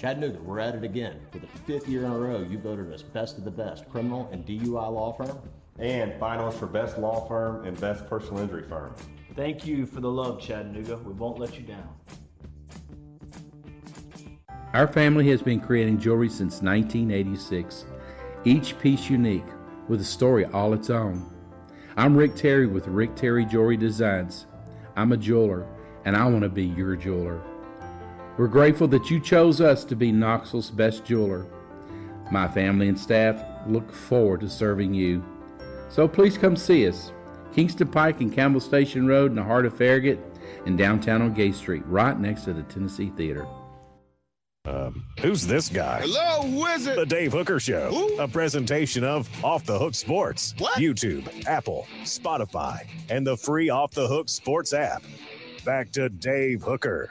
Chattanooga, we're at it again. For the fifth year in a row, you voted us best of the best criminal and DUI law firm. And finalists for best law firm and best personal injury firm. Thank you for the love, Chattanooga. We won't let you down. Our family has been creating jewelry since 1986, each piece unique with a story all its own. I'm Rick Terry with Rick Terry Jewelry Designs. I'm a jeweler, and I want to be your jeweler. We're grateful that you chose us to be Knoxville's best jeweler. My family and staff look forward to serving you. So please come see us. Kingston Pike and Campbell Station Road in the heart of Farragut and downtown on Gay Street, right next to the Tennessee Theater. Um, who's this guy? Hello, wizard. it? The Dave Hooker Show, a presentation of Off the Hook Sports. What? YouTube, Apple, Spotify, and the free Off the Hook Sports app. Back to Dave Hooker.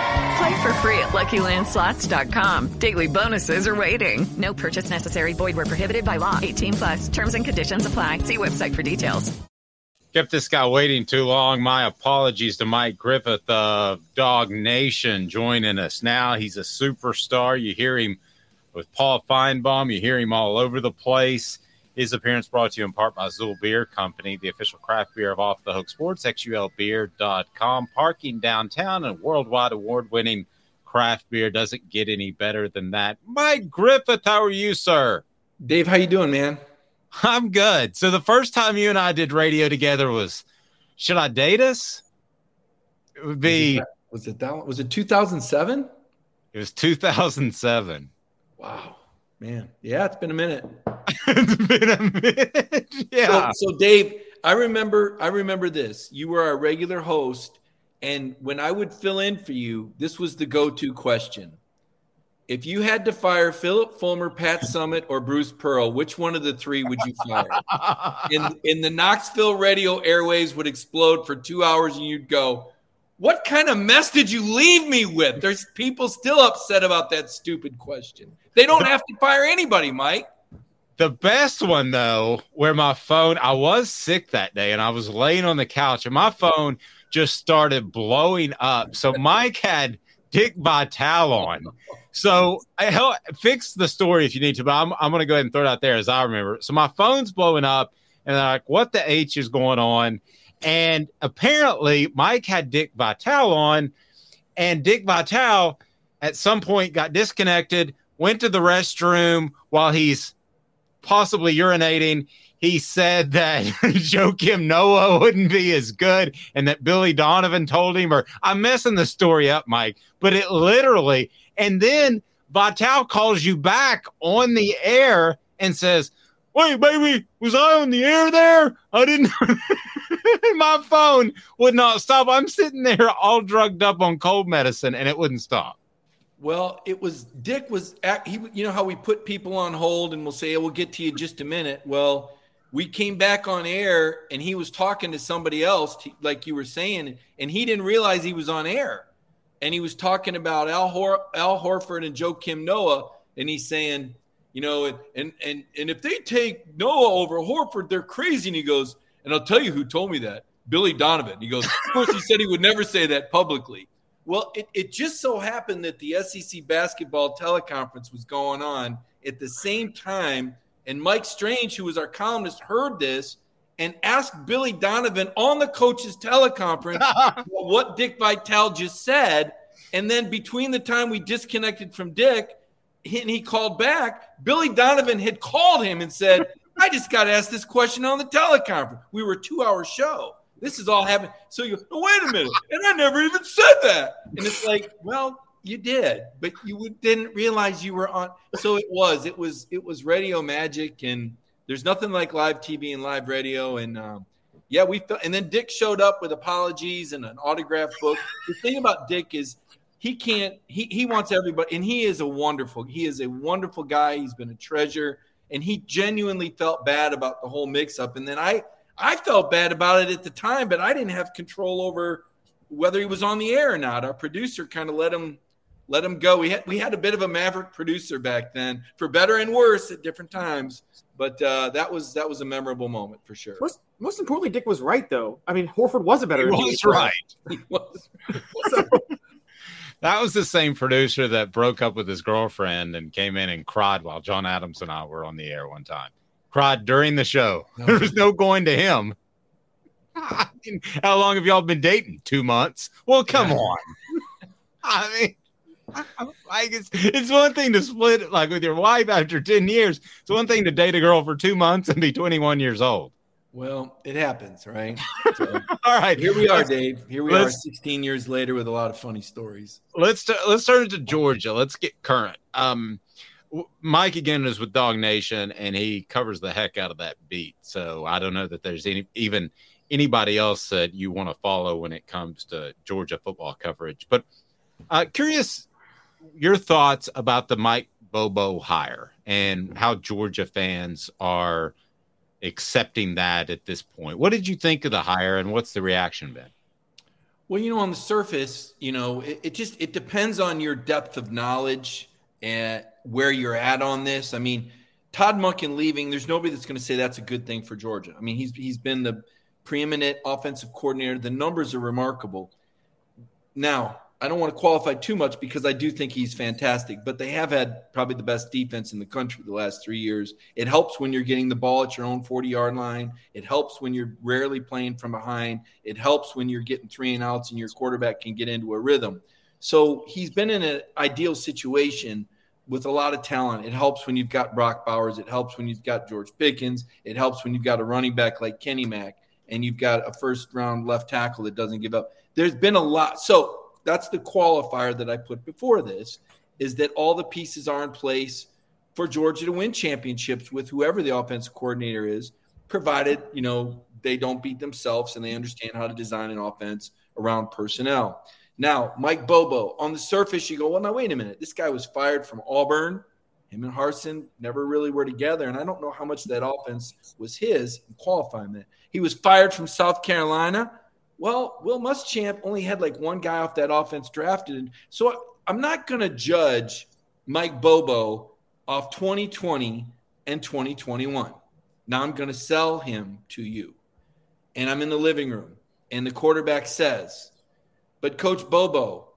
Play for free at LuckyLandSlots.com. Daily bonuses are waiting. No purchase necessary. Void where prohibited by law. 18 plus. Terms and conditions apply. See website for details. Kept this guy waiting too long. My apologies to Mike Griffith of Dawg Nation joining us now. He's a superstar. You hear him with Paul Finebaum. You hear him all over the place. His appearance brought to you in part by Xul Beer Company, the official craft beer of Off the Hook Sports, xulbeer.com. Parking downtown and worldwide award winning craft beer doesn't get any better than that. Mike Griffith, how are you, sir? Dave, how you doing, man? I'm good. So the first time you and I did radio together was should I date us? It would be was it that one? was it 2007? It was 2007. Wow. Man, yeah, it's been a minute. It's been a minute. Yeah. So, so, Dave, I remember I remember this. You were our regular host, and when I would fill in for you, this was the go-to question. If you had to fire Philip Fulmer, Pat Summitt, or Bruce Pearl, which one of the three would you fire? and, and the Knoxville radio airways would explode for two hours, and you'd go, what kind of mess did you leave me with? There's people still upset about that stupid question. They don't have to fire anybody, Mike. The best one though, where my phone, I was sick that day and I was laying on the couch and my phone just started blowing up. So Mike had Dick Vitale on. So I help fix the story if you need to, but I'm, I'm going to go ahead and throw it out there as I remember. So my phone's blowing up and I'm like, what the H is going on? And apparently, Mike had Dick Vitale on, and Dick Vitale at some point got disconnected, went to the restroom while he's possibly urinating. He said that Joakim Noah wouldn't be as good and that Billy Donovan told him, or I'm messing the story up, Mike, but it literally, and then Vitale calls you back on the air and says, Wait, baby, was I on the air there? I didn't. My phone would not stop. I'm sitting there all drugged up on cold medicine, and it wouldn't stop. Well, it was Dick was he. You know how we put people on hold and we'll say, "We'll get to you just a minute." Well, we came back on air and he was talking to somebody else, like you were saying, and he didn't realize he was on air, and he was talking about Al Hor- Al Horford and Joakim Noah, and he's saying, you know, and and and and if they take Noah over Horford, they're crazy. And he goes, and I'll tell you who told me that. Billy Donovan. He goes, of course, he said he would never say that publicly. Well, it, it just so happened that the SEC basketball teleconference was going on at the same time. And Mike Strange, who was our columnist, heard this and asked Billy Donovan on the coach's teleconference what Dick Vitale just said. And then between the time we disconnected from Dick and he called back, Billy Donovan had called him and said, I just got asked this question on the teleconference. We were a two hour show. This is all happening. So you go, oh, wait a minute. And I never even said that. And it's like, well, you did, but you didn't realize you were on. So it was, it was, it was radio magic. And there's nothing like live TV and live radio. And um, yeah, we, felt, and then Dick showed up with apologies and an autograph book. The thing about Dick is he can't, he, he wants everybody, and he is a wonderful, he is a wonderful guy. He's been a treasure and he genuinely felt bad about the whole mix up. And then I I felt bad about it at the time, but I didn't have control over whether he was on the air or not. Our producer kind of let him let him go. We had we had a bit of a maverick producer back then, for better and worse at different times. But uh, that was that was a memorable moment for sure. Most, most importantly, Dick was right though. I mean, Horford was a better. He was right. He was. That was the same producer that broke up with his girlfriend and came in and cried while John Adams and I were on the air one time. Cried during the show. No. There was no going to him. I mean, how long have y'all been dating? Two months. Well, come yeah. on. I mean, like it's it's one thing to split like with your wife after ten years. It's one thing to date a girl for two months and be twenty one years old. Well, it happens, right? So, All right, here we are, Dave. Here we are, 16 years later, with a lot of funny stories. Let's t- let's turn to Georgia. Let's get current. Um, Mike again is with Dawg Nation, and he covers the heck out of that beat. So I don't know that there's any even anybody else that you want to follow when it comes to Georgia football coverage. But uh, curious your thoughts about the Mike Bobo hire and how Georgia fans are accepting that at this point. What did you think of the hire, and what's the reaction been? Well, you know, on the surface, you know, it, it just it depends on your depth of knowledge and where you're at on this. I mean, Todd Monken leaving, there's nobody that's going to say that's a good thing for Georgia. I mean, he's he's been the preeminent offensive coordinator. The numbers are remarkable. Now, I don't want to qualify too much because I do think he's fantastic, but they have had probably the best defense in the country the last three years. It helps when you're getting the ball at your own 40 yard line. It helps when you're rarely playing from behind. It helps when you're getting three and outs and your quarterback can get into a rhythm. So he's been in an ideal situation with a lot of talent. It helps when you've got Brock Bowers. It helps when you've got George Pickens. It helps when you've got a running back like Kenny Mack and you've got a first round left tackle that doesn't give up. There's been a lot. So that's the qualifier that I put before this is that all the pieces are in place for Georgia to win championships with whoever the offensive coordinator is, provided, you know, they don't beat themselves and they understand how to design an offense around personnel. Now, Mike Bobo, on the surface, you go, well, now, wait a minute. This guy was fired from Auburn. Him and Harsin never really were together. And I don't know how much that offense was his in qualifying that. He was fired from South Carolina. Well, Will Muschamp only had like one guy off that offense drafted. So I'm not going to judge Mike Bobo off 2020 and 2021. Now I'm going to sell him to you. And I'm in the living room, and the quarterback says, But Coach Bobo,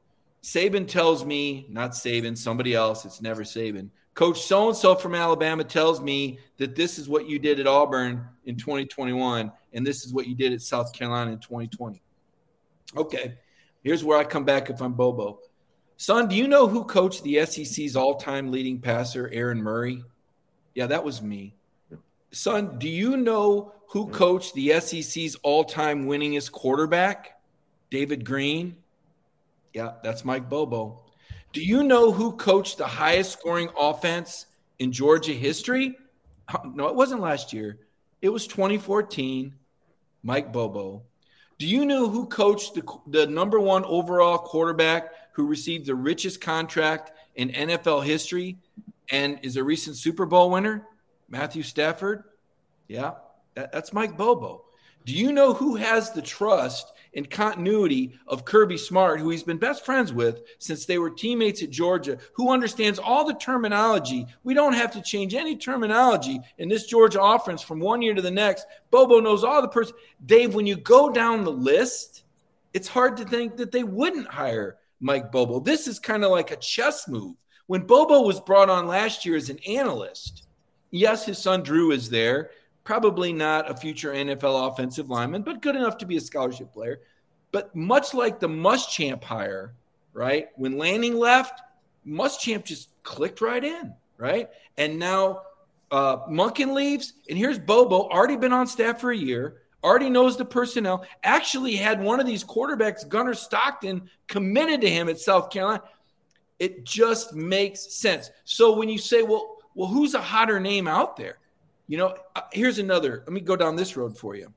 Saban tells me, not Saban, somebody else, it's never Saban. Coach so and so from Alabama tells me that this is what you did at Auburn in 2021, and this is what you did at South Carolina in 2020. Okay, here's where I come back if I'm Bobo. Son, do you know who coached the SEC's all time leading passer, Aaron Murray? Yeah, that was me. Son, do you know who hmm. coached the SEC's all time winningest quarterback, David Greene. Yeah, that's Mike Bobo. Do you know who coached the highest scoring offense in Georgia history? Uh, no, it wasn't last year. It was 2014. Mike Bobo. Do you know who coached the, the number one overall quarterback who received the richest contract in NFL history and is a recent Super Bowl winner? Matthew Stafford. Yeah, that, that's Mike Bobo. Do you know who has the trust and continuity of Kirby Smart, who he's been best friends with since they were teammates at Georgia, who understands all the terminology. We don't have to change any terminology in this Georgia offense from one year to the next. Bobo knows all the person. Dave, when you go down the list, it's hard to think that they wouldn't hire Mike Bobo. This is kind of like a chess move. When Bobo was brought on last year as an analyst, yes, his son Drew is there probably not a future NFL offensive lineman, but good enough to be a scholarship player. But much like the Muschamp hire, right? When Lanning left, Muschamp just clicked right in, right? And now uh, Monken leaves, and here's Bobo, already been on staff for a year, already knows the personnel, actually had one of these quarterbacks, Gunnar Stockton, committed to him at South Carolina. It just makes sense. So when you say, well, well, who's a hotter name out there? You know, uh, here's another. Let me go down this road for you.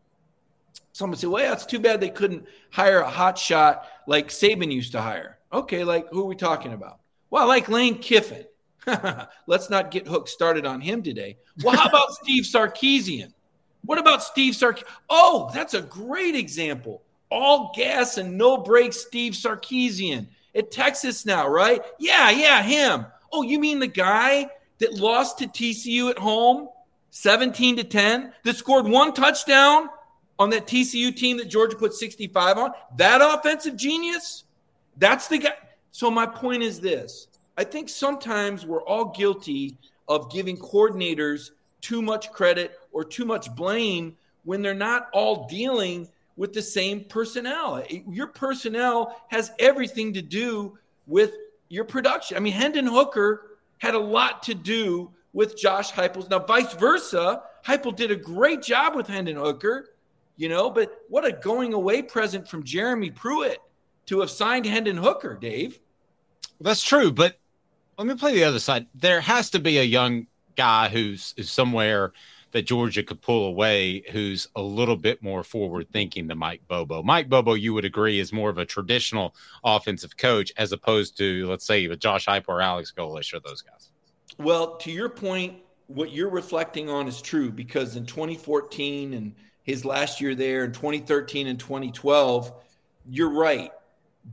Someone say, well, yeah, it's too bad they couldn't hire a hot shot like Saban used to hire. Okay, like who are we talking about? Well, like Lane Kiffin. Let's not get hooked started on him today. Well, how about Steve Sarkisian? What about Steve Sark? Oh, that's a great example. All gas and no brakes, Steve Sarkisian at Texas now, right? Yeah, yeah, him. Oh, you mean the guy that lost to TCU at home 17 to 10, that scored one touchdown on that TCU team that Georgia put 65 on. That offensive genius, that's the guy. So, my point is this I think sometimes we're all guilty of giving coordinators too much credit or too much blame when they're not all dealing with the same personnel. Your personnel has everything to do with your production. I mean, Hendon Hooker had a lot to do with Josh Heupel's. Now, vice versa, Heupel did a great job with Hendon Hooker, you know, but what a going away present from Jeremy Pruitt to have signed Hendon Hooker, Dave. That's true, but let me play the other side. There has to be a young guy who's, somewhere that Georgia could pull away who's a little bit more forward thinking than Mike Bobo. Mike Bobo, you would agree, is more of a traditional offensive coach as opposed to, let's say, Josh Heupel or Alex Golesh or those guys. Well, to your point, what you're reflecting on is true because in 2014 and his last year there in 2013 and 2012, you're right.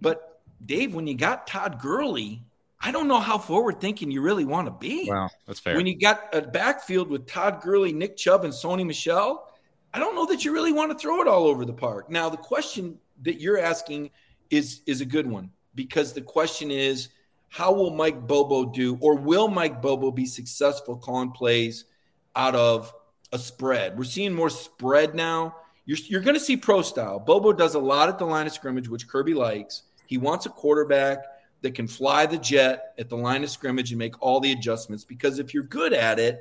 But Dave, when you got Todd Gurley, I don't know how forward thinking you really want to be. Well, that's fair. When you got a backfield with Todd Gurley, Nick Chubb, and Sony Michel, I don't know that you really want to throw it all over the park. Now, the question that you're asking is is a good one because the question is how will Mike Bobo do, or will Mike Bobo be successful calling plays out of a spread? We're seeing more spread now. You're, you're going to see pro style. Bobo does a lot at the line of scrimmage, which Kirby likes. He wants a quarterback that can fly the jet at the line of scrimmage and make all the adjustments because if you're good at it,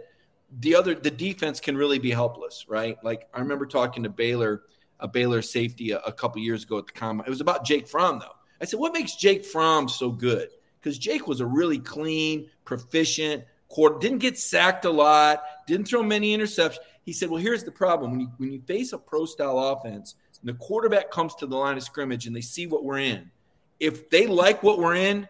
the other the defense can really be helpless, right? Like I remember talking to Baylor, a Baylor safety a, a couple years ago at the combine. It was about Jake Fromm though. I said, "What makes Jake Fromm so good?" Because Jake was a really clean, proficient quarter, didn't get sacked a lot, didn't throw many interceptions. He said, Well, here's the problem. When you when you face a pro style offense and the quarterback comes to the line of scrimmage and they see what we're in, if they like what we're in,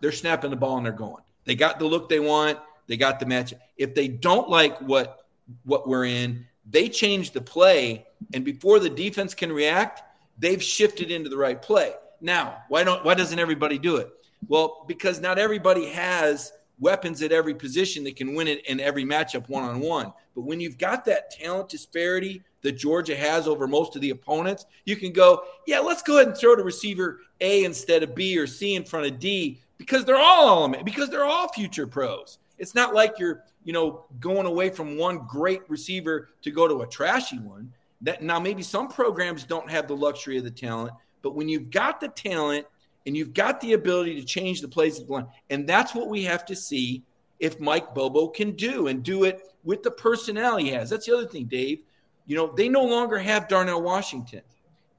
they're snapping the ball and they're going. They got the look they want, they got the match. If they don't like what what we're in, they change the play, and before the defense can react, they've shifted into the right play. Now, why don't why doesn't everybody do it? Well, because not everybody has weapons at every position that can win it in every matchup one on one. But when you've got that talent disparity that Georgia has over most of the opponents, you can go, yeah, let's go ahead and throw to receiver A instead of B or C in front of D because they're all element, because they're all future pros. It's not like you're, you know, going away from one great receiver to go to a trashy one. That now maybe some programs don't have the luxury of the talent, but when you've got the talent and you've got the ability to change the plays of the line. And that's what we have to see if Mike Bobo can do and do it with the personnel he has. That's the other thing, Dave. You know, they no longer have Darnell Washington.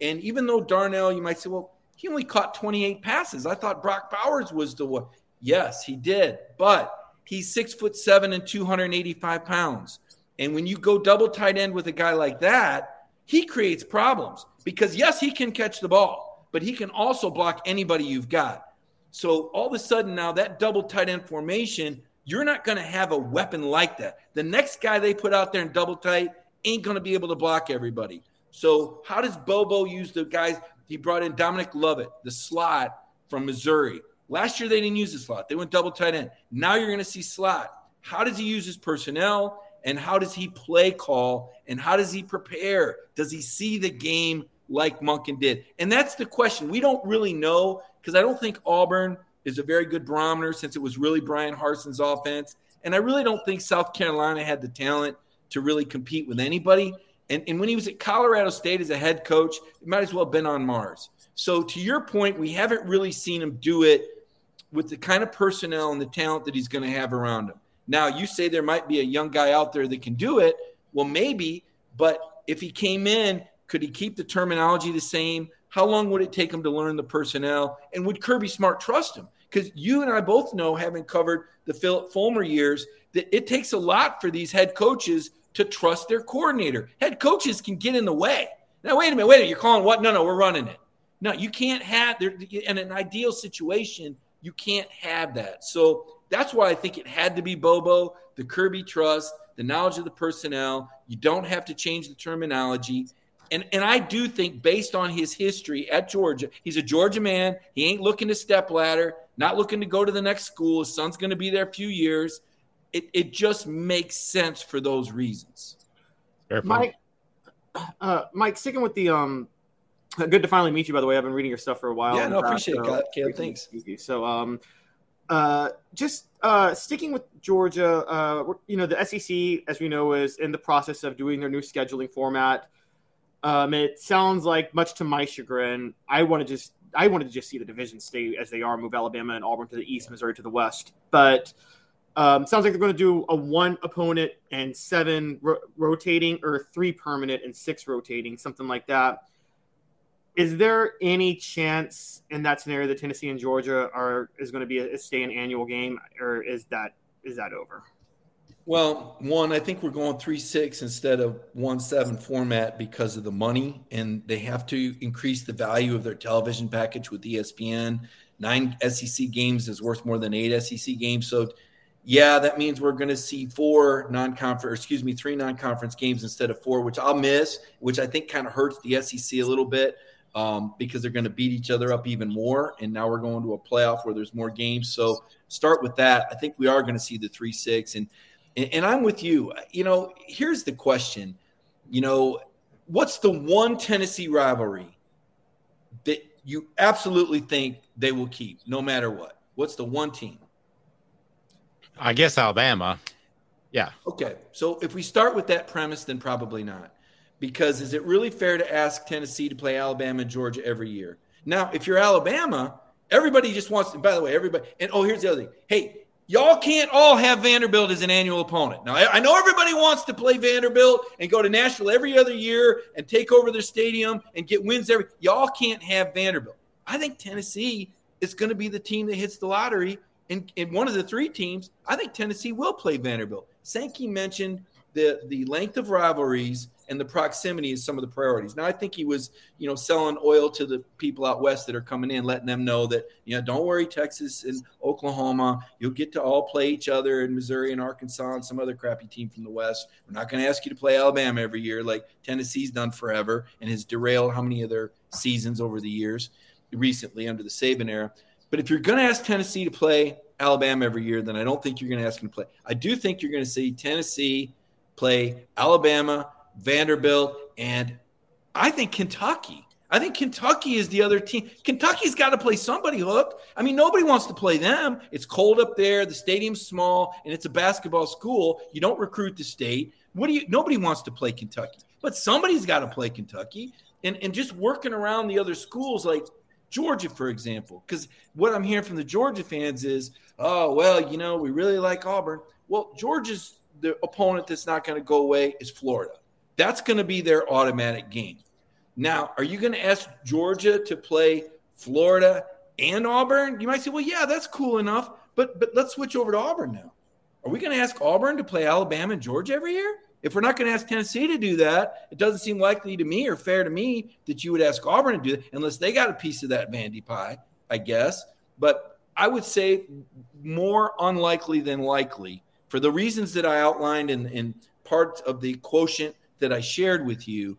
And even though Darnell, you might say, well, he only caught 28 passes. I thought Brock Bowers was the one. Yes, he did. But he's six foot seven and 285 pounds. And when you go double tight end with a guy like that, he creates problems because, yes, he can catch the ball but he can also block anybody you've got. So all of a sudden now that double tight end formation, you're not going to have a weapon like that. The next guy they put out there in double tight ain't going to be able to block everybody. So how does Bobo use the guys? He brought in Dominic Lovett, the slot from Missouri. Last year they didn't use the slot. They went double tight end. Now you're going to see slot. How does he use his personnel? And how does he play call? And how does he prepare? Does he see the game like Monken did? And that's the question. We don't really know because I don't think Auburn is a very good barometer since it was really Brian Harsin's offense. And I really don't think South Carolina had the talent to really compete with anybody. And, and when he was at Colorado State as a head coach, he might as well have been on Mars. So, to your point, we haven't really seen him do it with the kind of personnel and the talent that he's going to have around him. Now, you say there might be a young guy out there that can do it. Well, maybe, but if he came in could he keep the terminology the same? How long would it take him to learn the personnel? And would Kirby Smart trust him? Because you and I both know, having covered the Philip Fulmer years, that it takes a lot for these head coaches to trust their coordinator. Head coaches can get in the way. Now, wait a minute, wait a minute. You're calling what? No, no, we're running it. No, you can't have there in an ideal situation, you can't have that. So that's why I think it had to be Bobo, the Kirby trust, the knowledge of the personnel. You don't have to change the terminology. And, and I do think, based on his history at Georgia, he's a Georgia man. He ain't looking to step ladder, not looking to go to the next school. His son's going to be there a few years. It, it just makes sense for those reasons. Mike, uh, Mike, sticking with the um, good to finally meet you. By the way, I've been reading your stuff for a while. Yeah, no, appreciate it, Caleb. Thanks. So, um, uh, just uh, sticking with Georgia, uh, you know, the SEC, as we know, is in the process of doing their new scheduling format. Um, it sounds like, much to my chagrin, I want to just I wanted to just see the division stay as they are, move Alabama and Auburn to the east, Missouri to the west. But um, sounds like they're going to do a one opponent and seven ro- rotating, or three permanent and six rotating, something like that. Is there any chance in that scenario that Tennessee and Georgia are is going to be a, a stay an annual game, or is that is that over? Well, one, I think we're going three six instead of one seven format because of the money, and they have to increase the value of their television package with ESPN. Nine SEC games is worth more than eight SEC games, so yeah, that means we're going to see four non-conference, excuse me, three non-conference games instead of four, which I'll miss, which I think kind of hurts the SEC a little bit um, because they're going to beat each other up even more. And now we're going to a playoff where there's more games. So start with that. I think we are going to see the three six, and, and and I'm with you. You know, here's the question. You know, what's the one Tennessee rivalry that you absolutely think they will keep no matter what? What's the one team? I guess Alabama. Yeah. Okay. So if we start with that premise, then probably not. Because is it really fair to ask Tennessee to play Alabama and Georgia every year? Now, if you're Alabama, everybody just wants to, by the way, everybody, and oh, here's the other thing. Hey, y'all can't all have Vanderbilt as an annual opponent. Now, I, know everybody wants to play Vanderbilt and go to Nashville every other year and take over their stadium and get wins every. Y'all can't have Vanderbilt. I think Tennessee is going to be the team that hits the lottery and, in one of the three teams, I think Tennessee will play Vanderbilt. Sankey mentioned the the length of rivalries and the proximity is some of the priorities. Now, I think he was, you know, selling oil to the people out west that are coming in, letting them know that, you know, don't worry, Texas and Oklahoma, you'll get to all play each other in Missouri and Arkansas and some other crappy team from the west. We're not going to ask you to play Alabama every year like Tennessee's done forever and has derailed how many of their seasons over the years recently under the Saban era. But if you're going to ask Tennessee to play Alabama every year, then I don't think you're going to ask them to play. I do think you're going to see Tennessee play Alabama, Vanderbilt, and I think Kentucky. I think Kentucky is the other team. Kentucky's got to play somebody, Hook. I mean, nobody wants to play them. It's cold up there. The stadium's small, and it's a basketball school. You don't recruit the state. What do you? Nobody wants to play Kentucky, but somebody's got to play Kentucky. And and just working around the other schools, like Georgia, for example, because what I'm hearing from the Georgia fans is, oh, well, you know, we really like Auburn. Well, Georgia's the opponent that's not going to go away is Florida. That's going to be their automatic game. Now, are you going to ask Georgia to play Florida and Auburn? You might say, well, yeah, that's cool enough, but but let's switch over to Auburn now. Are we going to ask Auburn to play Alabama and Georgia every year? If we're not going to ask Tennessee to do that, it doesn't seem likely to me or fair to me that you would ask Auburn to do that unless they got a piece of that Vandy pie, I guess. But I would say more unlikely than likely for the reasons that I outlined in, in part of the quotient that I shared with you.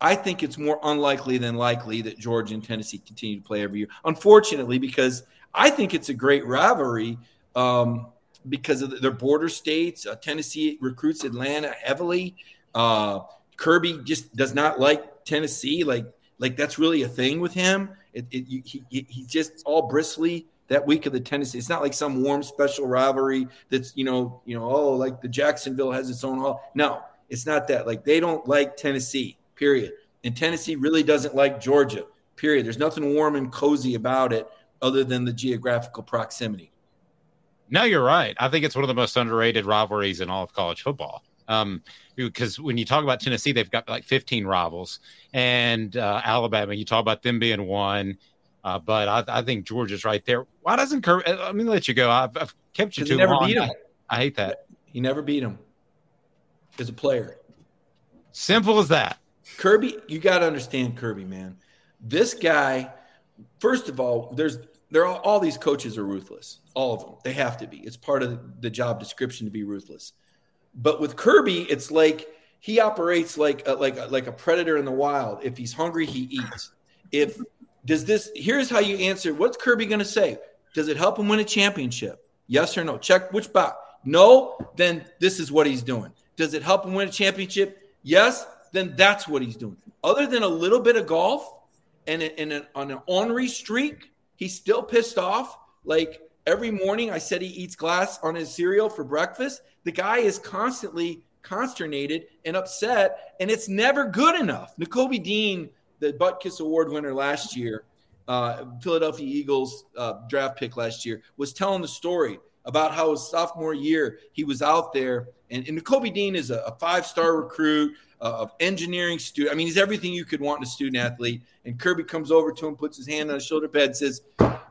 I think it's more unlikely than likely that Georgia and Tennessee continue to play every year. Unfortunately, because I think it's a great rivalry. Um, because of their border states. Uh, Tennessee recruits Atlanta heavily. Uh, Kirby just does not like Tennessee. Like like that's really a thing with him. It, it, he, he, he's just all bristly that week of the Tennessee. It's not like some warm special rivalry that's you know you know oh like the Jacksonville has its own hall. No, it's not that. Like they don't like Tennessee. Period. And Tennessee really doesn't like Georgia. Period. There's nothing warm and cozy about it other than the geographical proximity. No, you're right. I think it's one of the most underrated rivalries in all of college football. Um, because when you talk about Tennessee, they've got like 15 rivals, and uh, Alabama, you talk about them being one. Uh, but I, I, think Georgia's right there. Why doesn't Kirby? Let me let you go. I've, I've kept you too never long. Beat him. I, I hate that. He never beat him as a player. Simple as that. Kirby, you got to understand Kirby, man. This guy, first of all, there's there are all these coaches are ruthless. All of them. They have to be. It's part of the job description to be ruthless. But with Kirby, it's like he operates like a, like a, like a predator in the wild. If he's hungry, he eats. If does this here's how you answer. What's Kirby going to say? Does it help him win a championship? Yes or no? Check which box. No, then this is what he's doing. Does it help him win a championship? Yes, then that's what he's doing. Other than a little bit of golf and, and an, on an ornery streak, He's still pissed off. Like every morning, I said he eats glass on his cereal for breakfast. The guy is constantly consternated and upset, and it's never good enough. Nakobe Dean, the Butkus Award winner last year, uh, Philadelphia Eagles uh, draft pick last year, was telling the story about how his sophomore year he was out there, and, and Nakobe Dean is a, a five star recruit of engineering student. I mean, he's everything you could want in a student athlete. And Kirby comes over to him, puts his hand on his shoulder pad, says,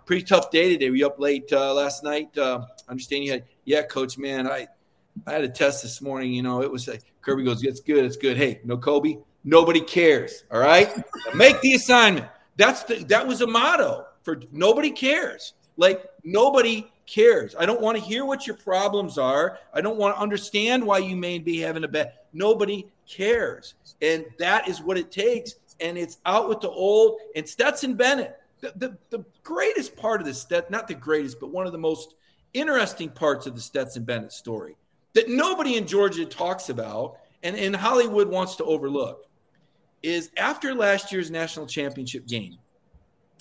"Pretty tough day today. Were you up late uh, last night? Uh, understand you had, yeah, coach, man. I I had a test this morning. You know, it was like Kirby goes, it's good, it's good. Hey, Nakobe, nobody cares. All right, make the assignment. That's the that was a motto for nobody cares. Like nobody cares. I don't want to hear what your problems are. I don't want to understand why you may be having a bad. Nobody cares. And that is what it takes. And it's out with the old. And Stetson Bennett, the, the, the greatest part of the this, not the greatest, but one of the most interesting parts of the Stetson Bennett story that nobody in Georgia talks about and, and Hollywood wants to overlook is after last year's national championship game,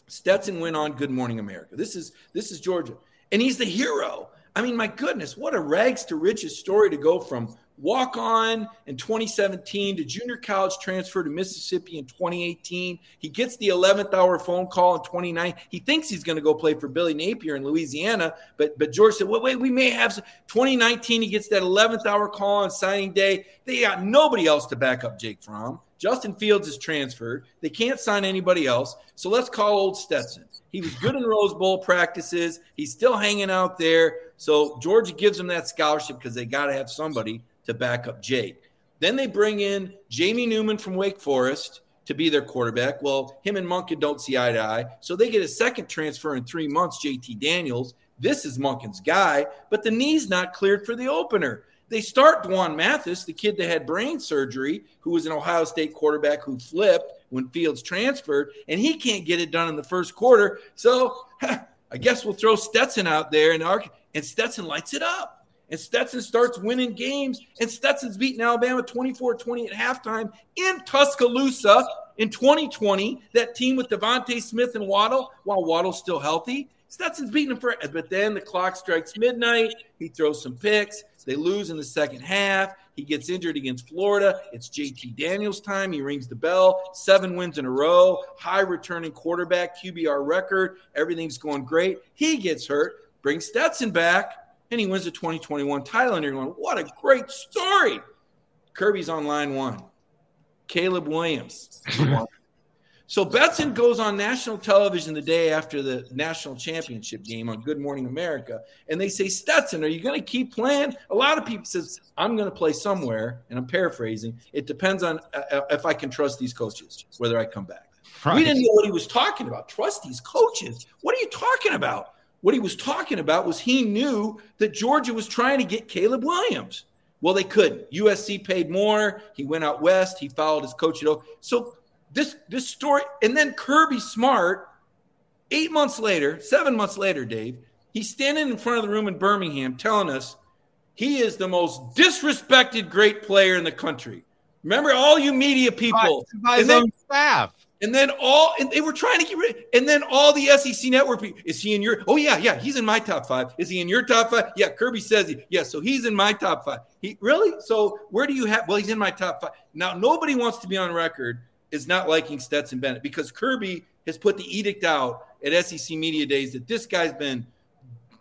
Stetson went on Good Morning America. This is this is Georgia, and he's the hero. I mean, my goodness, what a rags to riches story to go from walk on in 2017 to junior college transfer to Mississippi in 2018. He gets the 11th hour phone call in 29. He thinks he's going to go play for Billy Napier in Louisiana, but but George said, "Wait, wait, we may have 2019." He gets that 11th hour call on signing day. They got nobody else to back up Jake Fromm. Justin Fields is transferred. They can't sign anybody else. So let's call old Stetson. He was good in Rose Bowl practices. He's still hanging out there. So Georgia gives him that scholarship because they got to have somebody to back up Jake. Then they bring in Jamie Newman from Wake Forest to be their quarterback. Well, him and Monken don't see eye to eye. So they get a second transfer in three months, JT Daniels. This is Monken's guy, but the knee's not cleared for the opener. They start Dwan Mathis, the kid that had brain surgery, who was an Ohio State quarterback who flipped when Fields transferred, and he can't get it done in the first quarter. So I guess we'll throw Stetson out there, and, and Stetson lights it up. And Stetson starts winning games, and Stetson's beating Alabama 24 20 at halftime in Tuscaloosa in 2020. That team with DeVonta Smith and Waddle, while Waddle's still healthy. Stetson's beating him for, but then the clock strikes midnight. He throws some picks. They lose in the second half. He gets injured against Florida. It's JT Daniels' time. He rings the bell. Seven wins in a row. High returning quarterback, QBR record. Everything's going great. He gets hurt. Brings Stetson back, and he wins the 2021 title. And you're going, what a great story. Kirby's on line one. Caleb Williams. So Stetson goes on national television the day after the national championship game on Good Morning America, and they say, Stetson, are you going to keep playing? A lot of people says, I'm going to play somewhere, and I'm paraphrasing. It depends on uh, uh, if I can trust these coaches, whether I come back. Right. We didn't know what he was talking about. Trust these coaches. What are you talking about? What he was talking about was he knew that Georgia was trying to get Caleb Williams. Well, they couldn't. USC paid more. He went out west. He followed his coach. So this this story, and then Kirby Smart, eight months later, seven months later, Dave, he's standing in front of the room in Birmingham telling us he is the most disrespected great player in the country. Remember, all you media people, by his own staff. And then all, and they were trying to get rid. And then all the SEC network people, is he in your? Oh yeah, yeah, he's in my top five. Is he in your top five? Yeah, Kirby says he. Yeah, so he's in my top five. He really? So where do you have? Well, he's in my top five. Now nobody wants to be on record is not liking Stetson Bennett because Kirby has put the edict out at SEC Media Days that this guy's been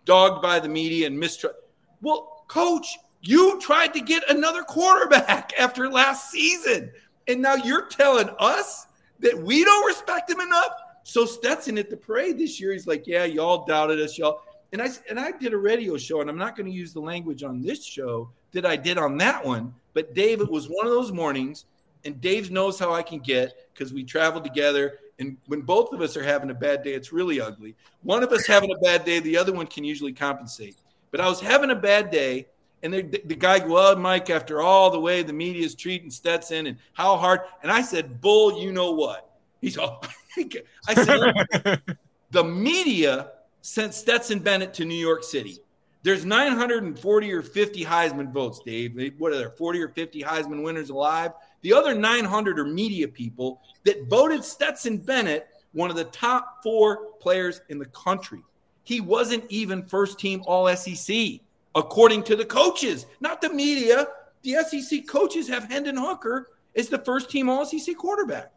dogged by the media and mistrust. Well, coach, you tried to get another quarterback after last season. And now you're telling us that we don't respect him enough. So Stetson at the parade this year, he's like, Yeah, y'all doubted us, y'all. And I and I did a radio show, and I'm not going to use the language on this show that I did on that one. But Dave, it was one of those mornings and Dave knows how I can get because we travel together. And when both of us are having a bad day, it's really ugly. One of us having a bad day, the other one can usually compensate. But I was having a bad day, and the, the guy, well, Mike, after all the way the media is treating Stetson and how hard, and I said, Bull, you know what? He's all, I said, the media sent Stetson Bennett to New York City. There's 940 or 50 Heisman votes, Dave. What are there, 40 or 50 Heisman winners alive? The other 900 are media people that voted Stetson Bennett one of the top four players in the country. He wasn't even first team All SEC, according to the coaches, not the media. The SEC coaches have Hendon Hooker as the first team All SEC quarterback.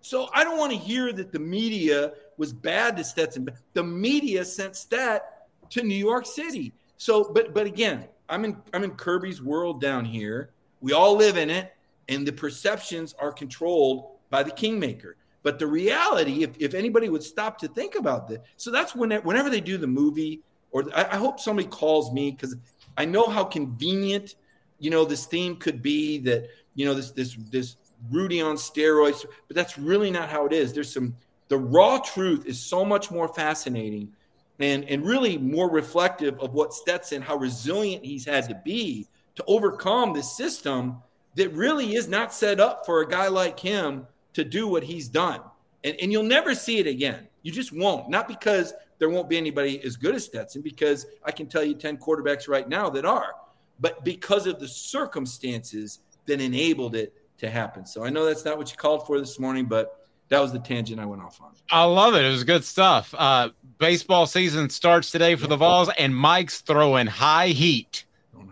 So I don't want to hear that the media was bad to Stetson. The media sent Stet to New York City. So, but but again, I'm in I'm in Kirby's world down here. We all live in it and the perceptions are controlled by the kingmaker. But the reality, if, if anybody would stop to think about this, so that's when whenever they do the movie, or I, I hope somebody calls me because I know how convenient, you know, this theme could be that you know this this this Rudy on steroids, but that's really not how it is. There's some the raw truth is so much more fascinating. and and really more reflective of what Stetson, how resilient he's had to be to overcome this system that really is not set up for a guy like him to do what he's done. And, and you'll never see it again. You just won't. Not because there won't be anybody as good as Stetson, because I can tell you 10 quarterbacks right now that are, but because of the circumstances that enabled it to happen. So I know that's not what you called for this morning, but that was the tangent I went off on. I love it. It was good stuff. Uh, baseball season starts today for the Vols, and Mike's throwing high heat.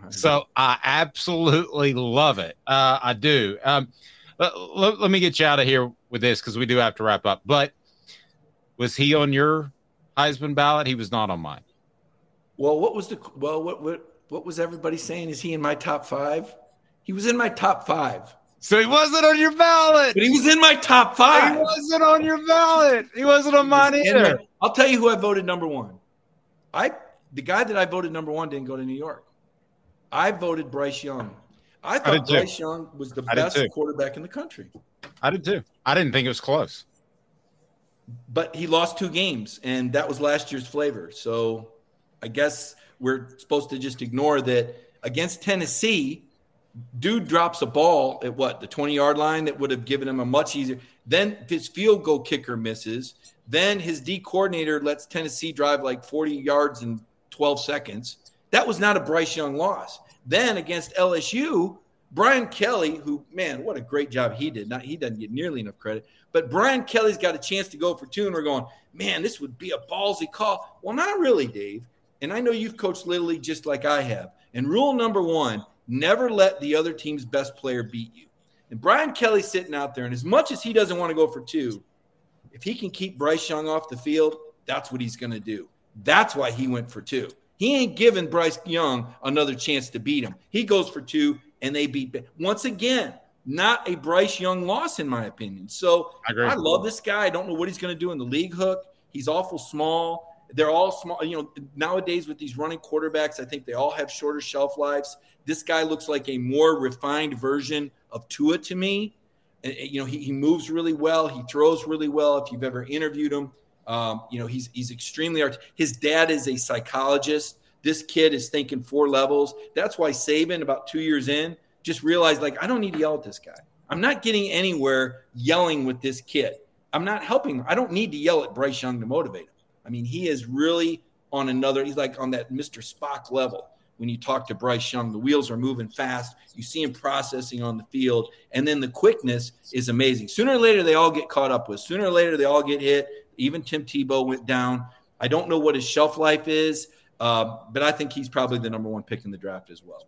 So I absolutely love it. Uh, I do. Um, let, let, let me get you out of here with this because we do have to wrap up. But was he on your Heisman ballot? He was not on mine. Well, what was the well? What what what was everybody saying? Is he in my top five? He was in my top five. So he wasn't on your ballot. But he was in my top five. He wasn't on your ballot. He wasn't on mine either. I'll tell you who I voted number one. I the guy that I voted number one didn't go to New York. I voted Bryce Young. I thought I did too. Bryce Young was the I best quarterback in the country. I did too. I didn't think it was close. But he lost two games, and that was last year's flavor. So I guess we're supposed to just ignore that against Tennessee. Dude drops a ball at what the 20 yard line that would have given him a much easier. Then his field goal kicker misses. Then his D coordinator lets Tennessee drive like 40 yards in 12 seconds. That was not a Bryce Young loss. Then against LSU, Brian Kelly, who man, what a great job he did. Not he doesn't get nearly enough credit, but Brian Kelly's got a chance to go for two, and we're going, man, this would be a ballsy call. Well, not really, Dave. And I know you've coached Little League just like I have. And rule number one: never let the other team's best player beat you. And Brian Kelly's sitting out there, and as much as he doesn't want to go for two, if he can keep Bryce Young off the field, that's what he's going to do. That's why he went for two. He ain't giving Bryce Young another chance to beat him. He goes for two, and they beat. Once again, not a Bryce Young loss, in my opinion. So I. I love this guy. I don't know what he's going to do in the league hook. He's awful small. They're all small. You know, nowadays with these running quarterbacks, I think they all have shorter shelf lives. This guy looks like a more refined version of Tua to me. And, and, you know, he, he moves really well. He throws really well. If you've ever interviewed him, um, you know, he's he's extremely art. His dad is a psychologist. This kid is thinking four levels. That's why Saban, about two years in, just realized like I don't need to yell at this guy. I'm not getting anywhere yelling with this kid. I'm not helping. I don't need to yell at Bryce Young to motivate him. I mean, he is really on another. He's like on that Mr. Spock level. When you talk to Bryce Young, the wheels are moving fast. You see him processing on the field, and then the quickness is amazing. Sooner or later, they all get caught up with. Sooner or later, they all get hit. Even Tim Tebow went down. I don't know what his shelf life is, uh, but I think he's probably the number one pick in the draft as well.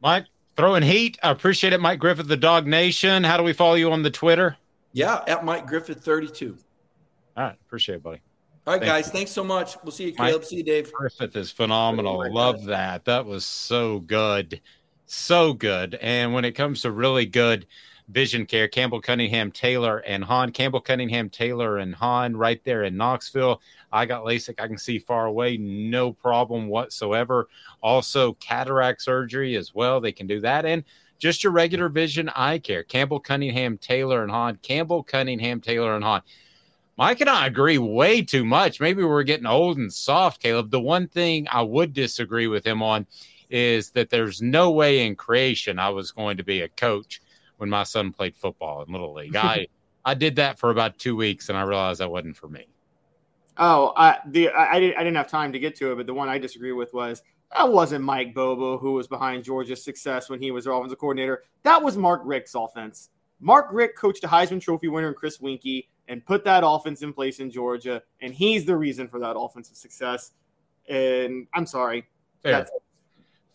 Mike, throwing heat. I appreciate it. Mike Griffith, the Dawg Nation. How do we follow you on the Twitter? Yeah, at Mike Griffith 32. All right. Appreciate it, buddy. All right, Thank guys. you. Thanks so much. We'll see you, Mike Caleb. See you, Dave. Griffith is phenomenal. Love that. That was so good. So good. And when it comes to really good vision care, Campbell Cunningham Taylor and Haun, Campbell Cunningham Taylor and Haun right there in Knoxville. I got LASIK. I can see far away, no problem whatsoever. Also, cataract surgery as well. They can do that. And just your regular vision eye care. Campbell Cunningham Taylor and Haun. Campbell Cunningham Taylor and Haun. Mike and I agree way too much. Maybe we're getting old and soft, Caleb. The one thing I would disagree with him on is that there's no way in creation I was going to be a coach when my son played football in Little League. I I did that for about two weeks and I realized that wasn't for me. Oh, I, the I, I didn't I didn't have time to get to it, but the one I disagree with was that wasn't Mike Bobo who was behind Georgia's success when he was their offensive coordinator. That was Mark Richt's offense. Mark Rick coached a Heisman Trophy winner in Chris Weinke and put that offense in place in Georgia, and he's the reason for that offensive success. And I'm sorry, Fair. That's-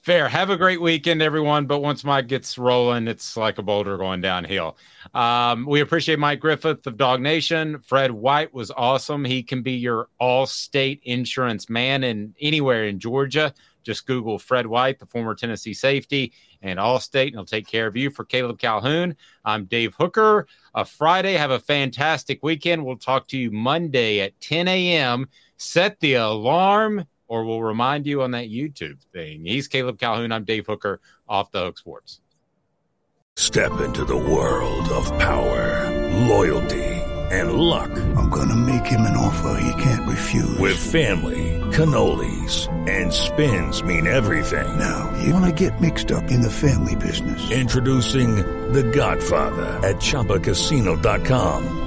Fair. Have a great weekend, everyone. But once Mike gets rolling, it's like a boulder going downhill. Um, we appreciate Mike Griffith of Dawg Nation. Fred White was awesome. He can be your Allstate insurance man in anywhere in Georgia. Just Google Fred White, the former Tennessee safety, and Allstate, and he'll take care of you. For Caleb Calhoun, I'm Dave Hooker. A Friday. Have a fantastic weekend. We'll talk to you Monday at 10 a.m. Set the alarm or we'll remind you on that YouTube thing. He's Caleb Calhoun. I'm Dave Hooker off the Hook Sports. Step into the world of power, loyalty, and luck. I'm going to make him an offer he can't refuse. With family, cannolis, and spins mean everything. Now, you want to get mixed up in the family business. Introducing The Godfather at ChumbaCasino.com.